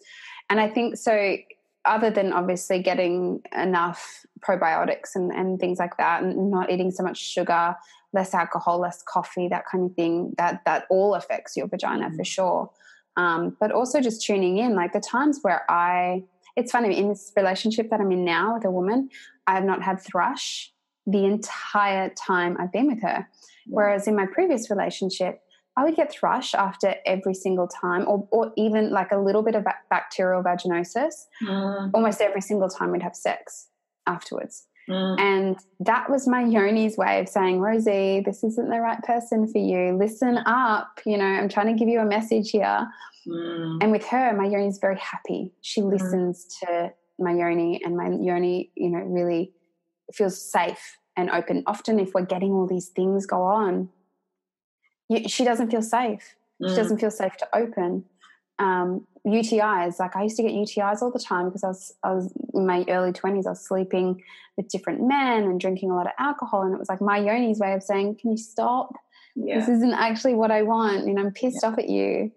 and i think so other than obviously getting enough probiotics and, and things like that and not eating so much sugar less alcohol less coffee that kind of thing that that all affects your vagina mm-hmm. for sure um, but also just tuning in like the times where i it's funny in this relationship that i'm in now with a woman i have not had thrush the entire time i've been with her whereas in my previous relationship I would get thrush after every single time, or, or even like a little bit of bacterial vaginosis mm. almost every single time we'd have sex afterwards. Mm. And that was my yoni's way of saying, Rosie, this isn't the right person for you. Listen up. You know, I'm trying to give you a message here. Mm. And with her, my yoni is very happy. She mm. listens to my yoni, and my yoni, you know, really feels safe and open. Often, if we're getting all these things go on, you, she doesn't feel safe. Mm. She doesn't feel safe to open. Um, UTIs, like I used to get UTIs all the time because I was, I was in my early 20s, I was sleeping with different men and drinking a lot of alcohol. And it was like my yoni's way of saying, Can you stop? Yeah. This isn't actually what I want. Know, I'm pissed yeah. off at you.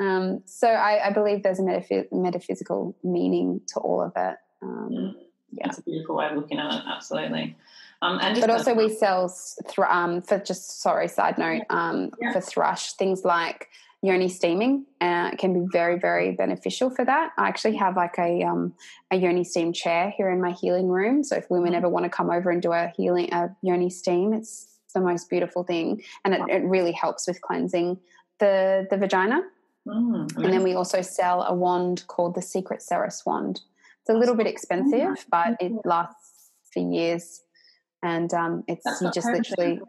Um, so I, I, believe there's a metaph- metaphysical meaning to all of it. Um, mm. yeah. That's a beautiful way of looking at it, absolutely. Um, and but also we sell thr- um, for just sorry side note um, yeah. for thrush things like yoni steaming uh, can be very very beneficial for that. I actually have like a um, a yoni steam chair here in my healing room. So if women mm-hmm. ever want to come over and do a healing a yoni steam, it's the most beautiful thing, and it, it really helps with cleansing the the vagina. Mm, and then we also sell a wand called the Secret Ceres wand. It's a little bit expensive, but it lasts for years and um, it's you just literally.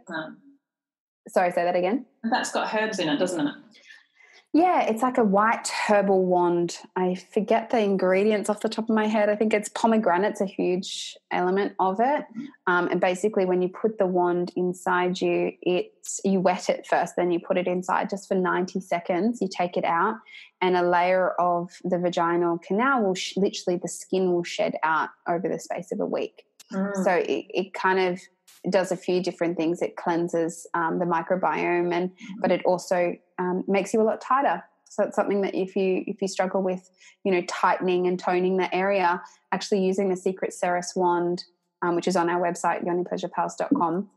Sorry, say that again. That's got herbs in it, doesn't it? Yeah, it's like a white herbal wand. I forget the ingredients off the top of my head. I think it's pomegranate's a huge element of it. Um, and basically, when you put the wand inside you, it's you wet it first, then you put it inside just for ninety seconds. You take it out, and a layer of the vaginal canal will sh- literally the skin will shed out over the space of a week. Mm. So it, it, kind of does a few different things. It cleanses um, the microbiome, and mm. but it also um, makes you a lot tighter. So it's something that if you if you struggle with, you know, tightening and toning the area, actually using the Secret Ceres wand, um, which is on our website yonipleasurepalace.com.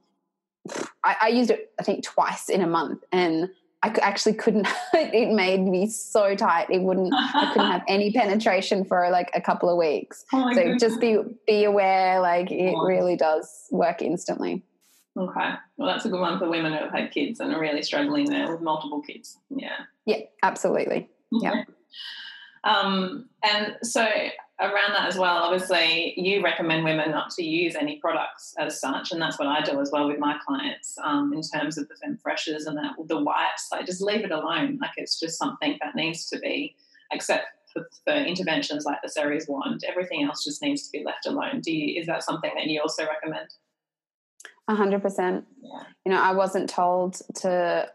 I, I used it I think twice in a month, and I actually couldn't. *laughs* it made me so tight. It wouldn't. I couldn't have *laughs* any penetration for like a couple of weeks. Oh so goodness. just be be aware. Like it oh. really does work instantly. Okay, well that's a good one for women who have had kids and are really struggling there with multiple kids. Yeah. Yeah, absolutely. Yeah. um, and so around that as well, obviously, you recommend women not to use any products as such, and that's what I do as well with my clients um, in terms of the fem freshers and the, the wipes. Like, just leave it alone. Like, it's just something that needs to be, except for, for interventions like the Ceres wand, everything else just needs to be left alone. Do you? Is that something that you also recommend? A hundred percent. You know, I wasn't told to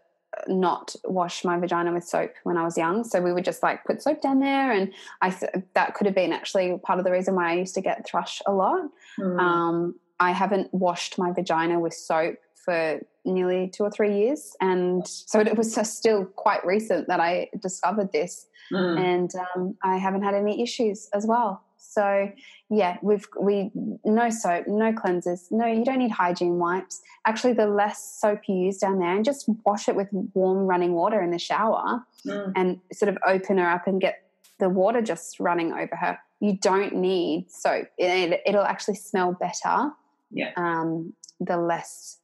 not wash my vagina with soap when I was young. So we would just like put soap down there, and I th- that could have been actually part of the reason why I used to get thrush a lot. Mm. Um, I haven't washed my vagina with soap for nearly two or three years, and so it was still quite recent that I discovered this, mm. and um, I haven't had any issues as well. So yeah, we've we no soap, no cleansers, no. You don't need hygiene wipes. Actually, the less soap you use down there, and just wash it with warm running water in the shower, mm. and sort of open her up and get the water just running over her. You don't need soap. It, it'll actually smell better. Yeah. Um, the less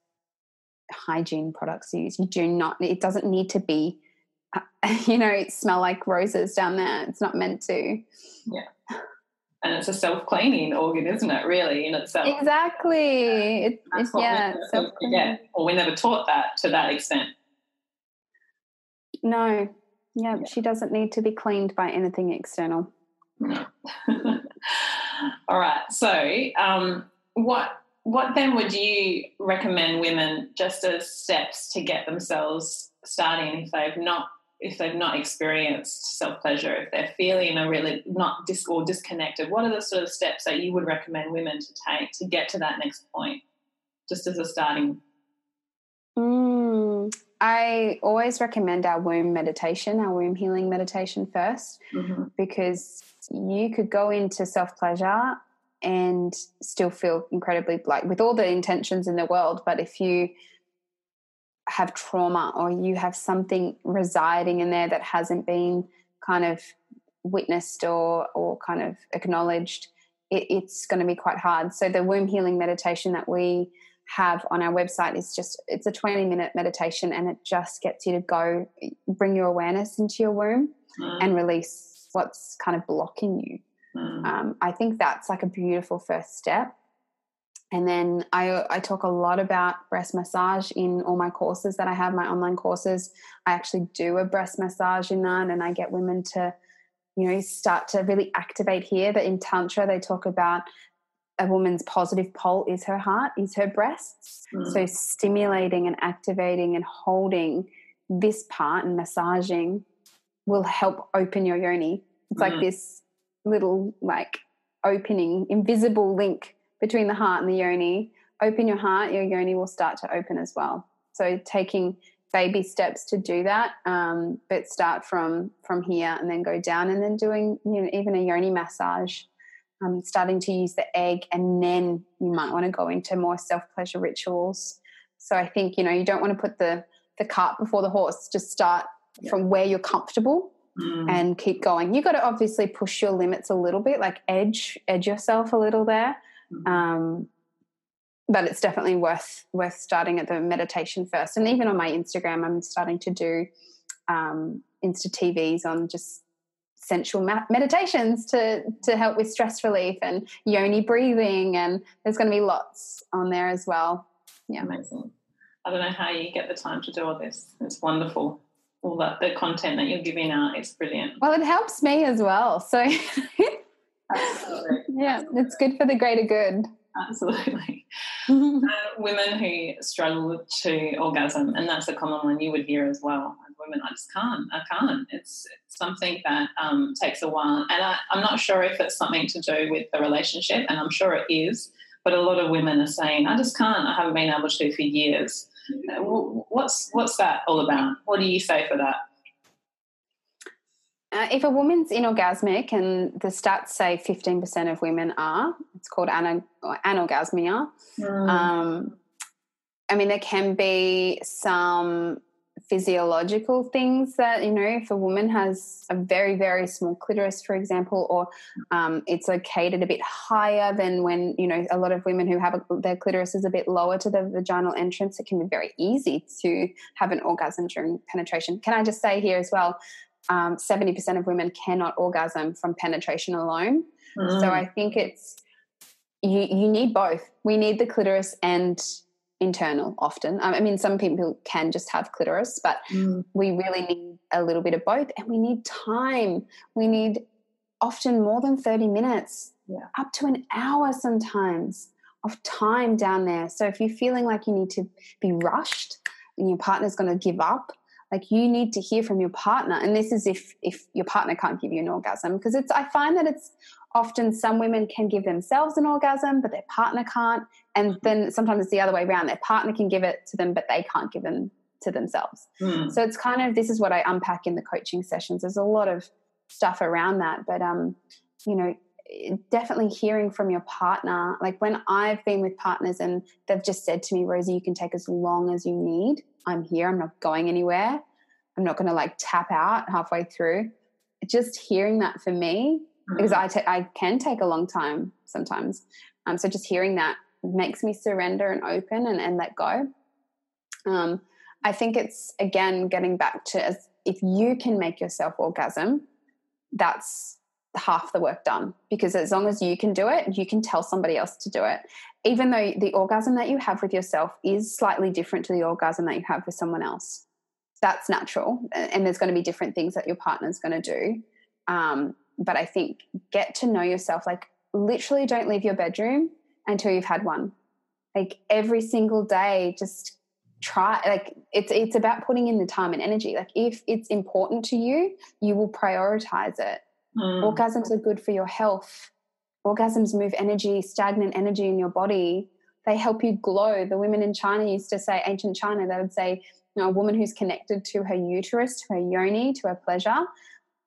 hygiene products you use. You do not. It doesn't need to be. *laughs* You know, smell like roses down there. It's not meant to. Yeah and it's a self-cleaning organ, isn't it? Really, in itself. Exactly. It, it's, yeah. Yeah. Or we never taught that to that extent. No. Yeah, yeah. she doesn't need to be cleaned by anything external. No. *laughs* All right. So, um, what what then would you recommend women just as steps to get themselves starting if they've not if they've not experienced self pleasure, if they're feeling a really not dis or disconnected, what are the sort of steps that you would recommend women to take to get to that next point, just as a starting? Mm, I always recommend our womb meditation, our womb healing meditation 1st mm-hmm. because you could go into self pleasure and still feel incredibly like with all the intentions in the world, but if you have trauma or you have something residing in there that hasn't been kind of witnessed or or kind of acknowledged it, it's going to be quite hard so the womb healing meditation that we have on our website is just it's a 20 minute meditation and it just gets you to go bring your awareness into your womb mm. and release what's kind of blocking you mm. um, i think that's like a beautiful first step and then I, I talk a lot about breast massage in all my courses that I have, my online courses. I actually do a breast massage in that, and I get women to, you know, start to really activate here. That in Tantra, they talk about a woman's positive pole is her heart, is her breasts. Mm. So stimulating and activating and holding this part and massaging will help open your yoni. It's mm. like this little like opening, invisible link between the heart and the yoni. Open your heart, your yoni will start to open as well. So taking baby steps to do that, um, but start from from here and then go down, and then doing you know even a yoni massage. Um, starting to use the egg, and then you might want to go into more self pleasure rituals. So I think you know you don't want to put the the cart before the horse. Just start yeah. from where you're comfortable mm. and keep going. You got to obviously push your limits a little bit, like edge edge yourself a little there. Mm-hmm. Um, but it's definitely worth worth starting at the meditation first. And even on my Instagram, I'm starting to do um, Insta TVs on just sensual ma- meditations to to help with stress relief and yoni breathing. And there's going to be lots on there as well. Yeah, amazing. I don't know how you get the time to do all this. It's wonderful. All that the content that you're giving out is brilliant. Well, it helps me as well. So *laughs* Absolutely. yeah, it's good for the greater good. Absolutely. *laughs* uh, women who struggle to orgasm, and that's a common one you would hear as well. Women, I just can't. I can't. It's, it's something that um, takes a while, and I, I'm not sure if it's something to do with the relationship, and I'm sure it is. But a lot of women are saying, "I just can't. I haven't been able to for years." Uh, what's what's that all about? What do you say for that? Uh, if a woman's inorgasmic, and the stats say 15% of women are, it's called ana- anorgasmia. Mm. Um, I mean, there can be some physiological things that, you know, if a woman has a very, very small clitoris, for example, or um, it's located a bit higher than when, you know, a lot of women who have a, their clitoris is a bit lower to the vaginal entrance, it can be very easy to have an orgasm during penetration. Can I just say here as well, um, 70% of women cannot orgasm from penetration alone. Mm. So I think it's, you, you need both. We need the clitoris and internal often. I mean, some people can just have clitoris, but mm. we really need a little bit of both. And we need time. We need often more than 30 minutes, yeah. up to an hour sometimes of time down there. So if you're feeling like you need to be rushed and your partner's going to give up, like you need to hear from your partner and this is if if your partner can't give you an orgasm because it's i find that it's often some women can give themselves an orgasm but their partner can't And then sometimes it's the other way around. Their partner can give it to them, but they can't give them to themselves. Mm. So it's kind of this is what I unpack in the coaching sessions. There's a lot of stuff around that, but um, you know, definitely hearing from your partner. Like when I've been with partners and they've just said to me, Rosie, you can take as long as you need. I'm here. I'm not going anywhere. I'm not going to like tap out halfway through. Just hearing that for me, mm. because I, I can take a long time sometimes. Um, so just hearing that makes me surrender and open and, and let go. Um, I think it's again getting back to as if you can make yourself orgasm, that's half the work done because as long as you can do it, you can tell somebody else to do it. Even though the orgasm that you have with yourself is slightly different to the orgasm that you have with someone else. That's natural. And there's going to be different things that your partner's going to do. Um, but I think get to know yourself. Like, literally, don't leave your bedroom until you've had one. Like, every single day, just try like it's it's about putting in the time and energy like if it's important to you you will prioritize it mm. orgasms are good for your health orgasms move energy stagnant energy in your body they help you glow the women in china used to say ancient china they would say you know, a woman who's connected to her uterus to her yoni to her pleasure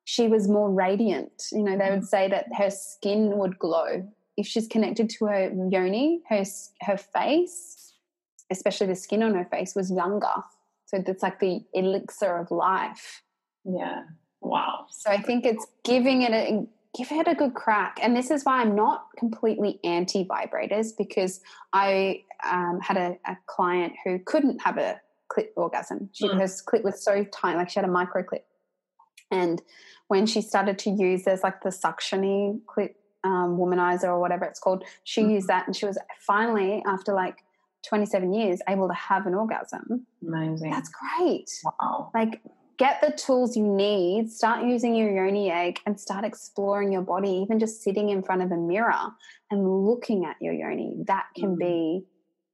she was more radiant you know they would mm. say that her skin would glow if she's connected to her yoni her her face especially the skin on her face, was younger. So it's like the elixir of life. Yeah. Wow. So I think it's giving it a give it a good crack. And this is why I'm not completely anti vibrators because I um, had a, a, client who couldn't have a clit orgasm. She, mm. Her clit was so tiny, like she had a micro clit. And when she started to use, there's like the suctiony clit um, womanizer or whatever it's called. She mm. used that, and she was finally after like 27 years able to have an orgasm. Amazing. That's great. Wow. Like, get the tools you need, start using your yoni egg, and start exploring your body, even just sitting in front of a mirror and looking at your yoni. That can mm. be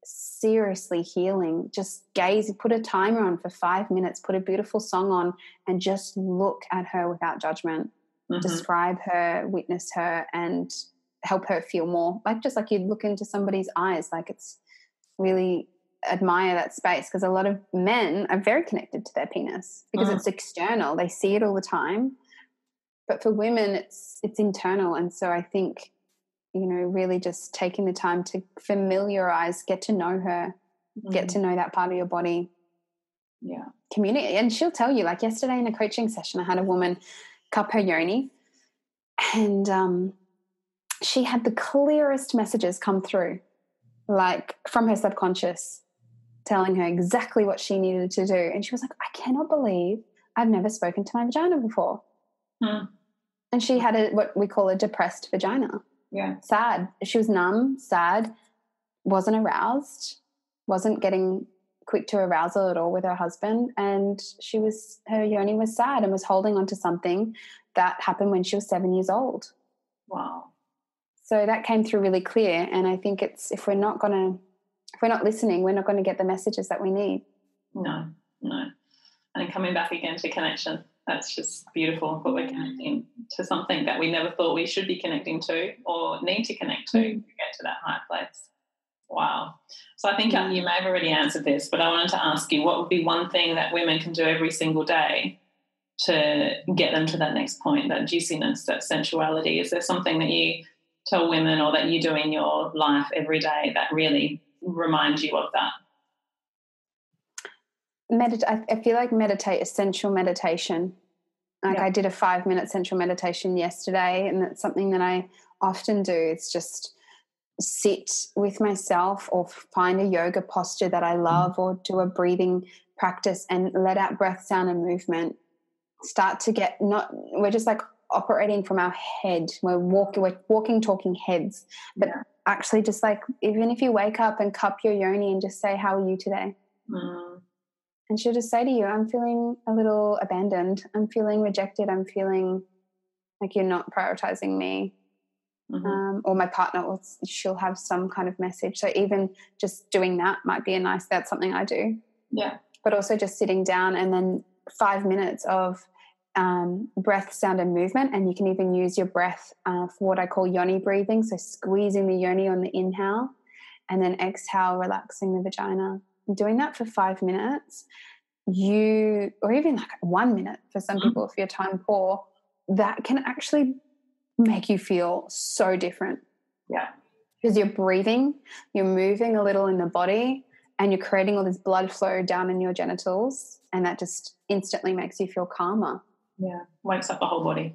seriously healing. Just gaze, put a timer on for five minutes, put a beautiful song on, and just look at her without judgment. Mm-hmm. Describe her, witness her, and help her feel more like just like you'd look into somebody's eyes. Like it's really admire that space because a lot of men are very connected to their penis because mm. it's external. They see it all the time. But for women it's it's internal. And so i think you know really just taking the time to familiarize get to know her mm. get to know that part of your body. Yeah. Community and she'll tell you like yesterday in a coaching session i had a woman cup her yoni and um, she had the clearest messages come through like from her subconscious telling her exactly what she needed to do. And she was like, I cannot believe I've never spoken to my vagina before. Hmm. And she had a what we call a depressed vagina. Yeah. Sad. She was numb, sad, wasn't aroused, wasn't getting quick to arousal at all with her husband. And she was her yoni was sad and was holding on to something that happened when she was seven years old. Wow. So that came through really clear. And I think it's if we're not going to, if we're not listening, we're not going to get the messages that we need. No, no. And coming back again to connection, that's just beautiful. But we're connecting to something that we never thought we should be connecting to or need to connect to mm. to get to that high place. Wow. So I think mm. you may have already answered this, but I wanted to ask you what would be one thing that women can do every single day to get them to that next point, that juiciness, that sensuality? Is there something that you tell women or that you do in your life every day that really reminds you of that? Medit- I feel like meditate essential meditation. Like yeah. I did a five minute central meditation yesterday, and that's something that I often do. It's just sit with myself or find a yoga posture that I love mm. or do a breathing practice and let out breath, sound, and movement. Start to get not, we're just like operating from our head. We're walking, we're walking, talking heads. But yeah. actually, just like even if you wake up and cup your yoni and just say, "How are you today?" Mm. And she'll just say to you, "I'm feeling a little abandoned. I'm feeling rejected. I'm feeling like you're not prioritizing me." Mm-hmm. Um, or my partner, or she'll have some kind of message. So even just doing that might be a nice. That's something I do. Yeah. But also just sitting down and then five minutes of um, breath, sound, and movement. And you can even use your breath uh, for what I call yoni breathing. So squeezing the yoni on the inhale and then exhale, relaxing the vagina. doing that for five minutes, you, or even like one minute for some mm-hmm. people if you're time poor, that can actually make you feel so different. Yeah. Because you're breathing, you're moving a little in the body, and you're creating all this blood flow down in your genitals, and that just instantly makes you feel calmer. Yeah, wakes up the whole body.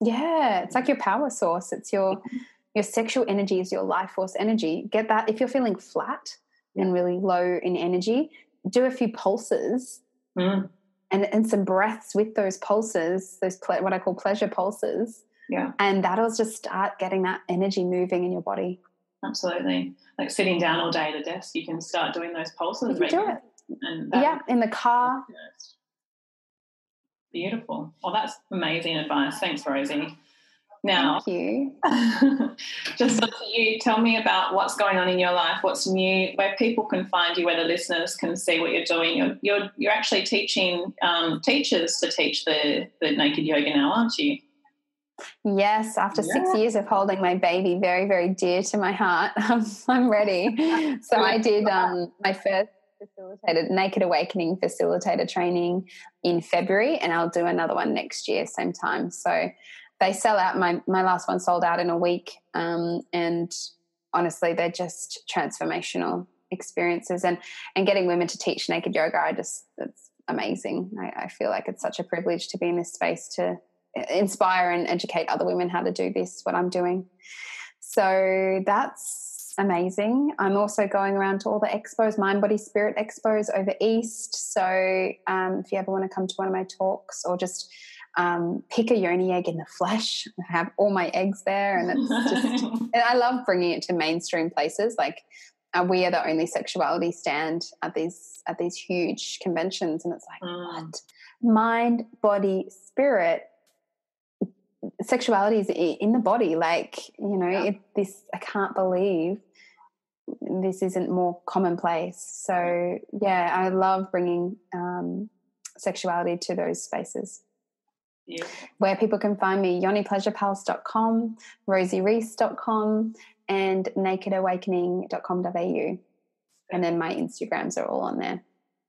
Yeah, it's like your power source. It's your mm-hmm. your sexual energy is your life force energy. Get that if you're feeling flat and really low in energy, do a few pulses mm. and and some breaths with those pulses, those ple- what I call pleasure pulses. Yeah, and that'll just start getting that energy moving in your body. Absolutely, like sitting down all day at a desk, you can start doing those pulses. You can do it. And yeah, in the car. Beautiful. Well, that's amazing advice. Thanks, Rosie. Now, Thank you. *laughs* just you, tell me about what's going on in your life, what's new, where people can find you, where the listeners can see what you're doing. You're you're, you're actually teaching um, teachers to teach the, the naked yoga now, aren't you? Yes, after yeah. six years of holding my baby very, very dear to my heart, *laughs* I'm ready. *laughs* So I did um, my first facilitated naked awakening facilitator training in February, and I'll do another one next year, same time. So they sell out. My my last one sold out in a week, um, and honestly, they're just transformational experiences. And and getting women to teach naked yoga, I just it's amazing. I, I feel like it's such a privilege to be in this space to inspire and educate other women how to do this. What I'm doing. So that's amazing. I'm also going around to all the expos, Mind, Body, Spirit expos over East. So um, if you ever want to come to one of my talks or just um, pick a yoni egg in the flesh. I have all my eggs there, and it's just. *laughs* and I love bringing it to mainstream places. Like uh, we are the only sexuality stand at these at these huge conventions, and it's like mm. what mind, body, spirit. Sexuality is in the body, like you know. Yeah. It, this I can't believe this isn't more commonplace. So yeah, I love bringing um, sexuality to those spaces. Where people can find me, yonipleasurepalace.com, rosierees.com, and nakedawakening.com.au. And then my Instagrams are all on there.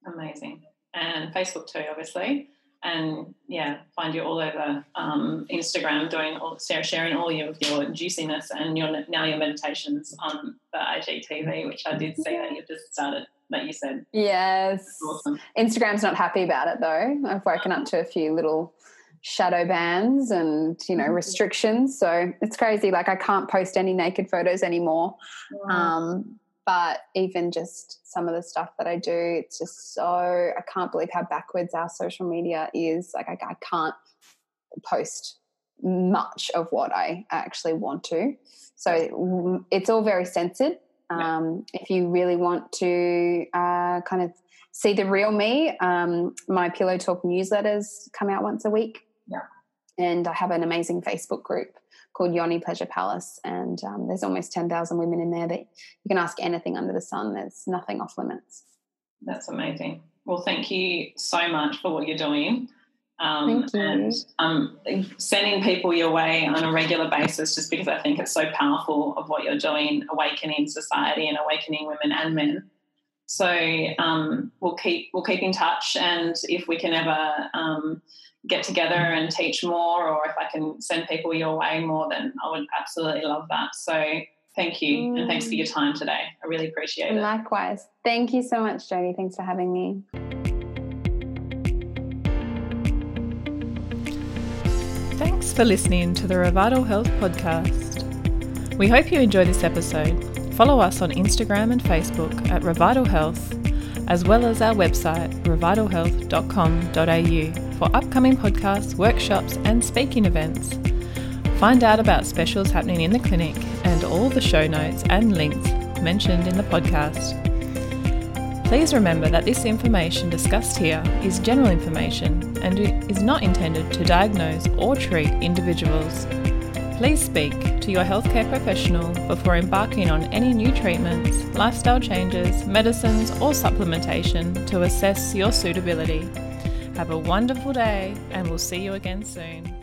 Amazing. And Facebook too, obviously. And yeah, find you all over um, Instagram doing all, sharing all your, your juiciness and your now your meditations on the IGTV, which I did see that you've just started that you said. Yes. Awesome. Instagram's not happy about it though. I've woken up to a few little shadow bans and you know mm-hmm. restrictions so it's crazy like i can't post any naked photos anymore um, but even just some of the stuff that i do it's just so i can't believe how backwards our social media is. Like i, I can't post much of what i actually want to. So it's all very censored. Um, if you really want to uh, kind of see the real me um, my pillow talk newsletters come out once a week. Yeah. And I have an amazing Facebook group called Yoni Pleasure Palace, and um, there's almost 10,000 women in there that you can ask anything under the sun. There's nothing off limits. That's amazing. Well, thank you so much for what you're doing. Um, thank you. And um, sending people your way on a regular basis, just because I think it's so powerful of what you're doing, awakening society and awakening women and men. So um, we'll keep we'll keep in touch, and if we can ever um, get together and teach more, or if I can send people your way more, then I would absolutely love that. So thank you. Mm. And thanks for your mm. time today. I really appreciate it. Likewise. Thank you so much, Jody. Thanks for having me. Thanks for listening to the Revital Health Podcast. We hope you enjoy this episode. Follow us on Instagram and Facebook at Revital Health, as well as our website, revitalhealth.com.au for upcoming podcasts, workshops, and speaking events. Find out about specials happening in the clinic and all the show notes and links mentioned in the podcast. Please remember that this information discussed here is general information and is not intended to diagnose or treat individuals. Please speak to your healthcare professional before embarking on any new treatments, lifestyle changes, medicines, or supplementation to assess your suitability. Have a wonderful day, and we'll see you again soon.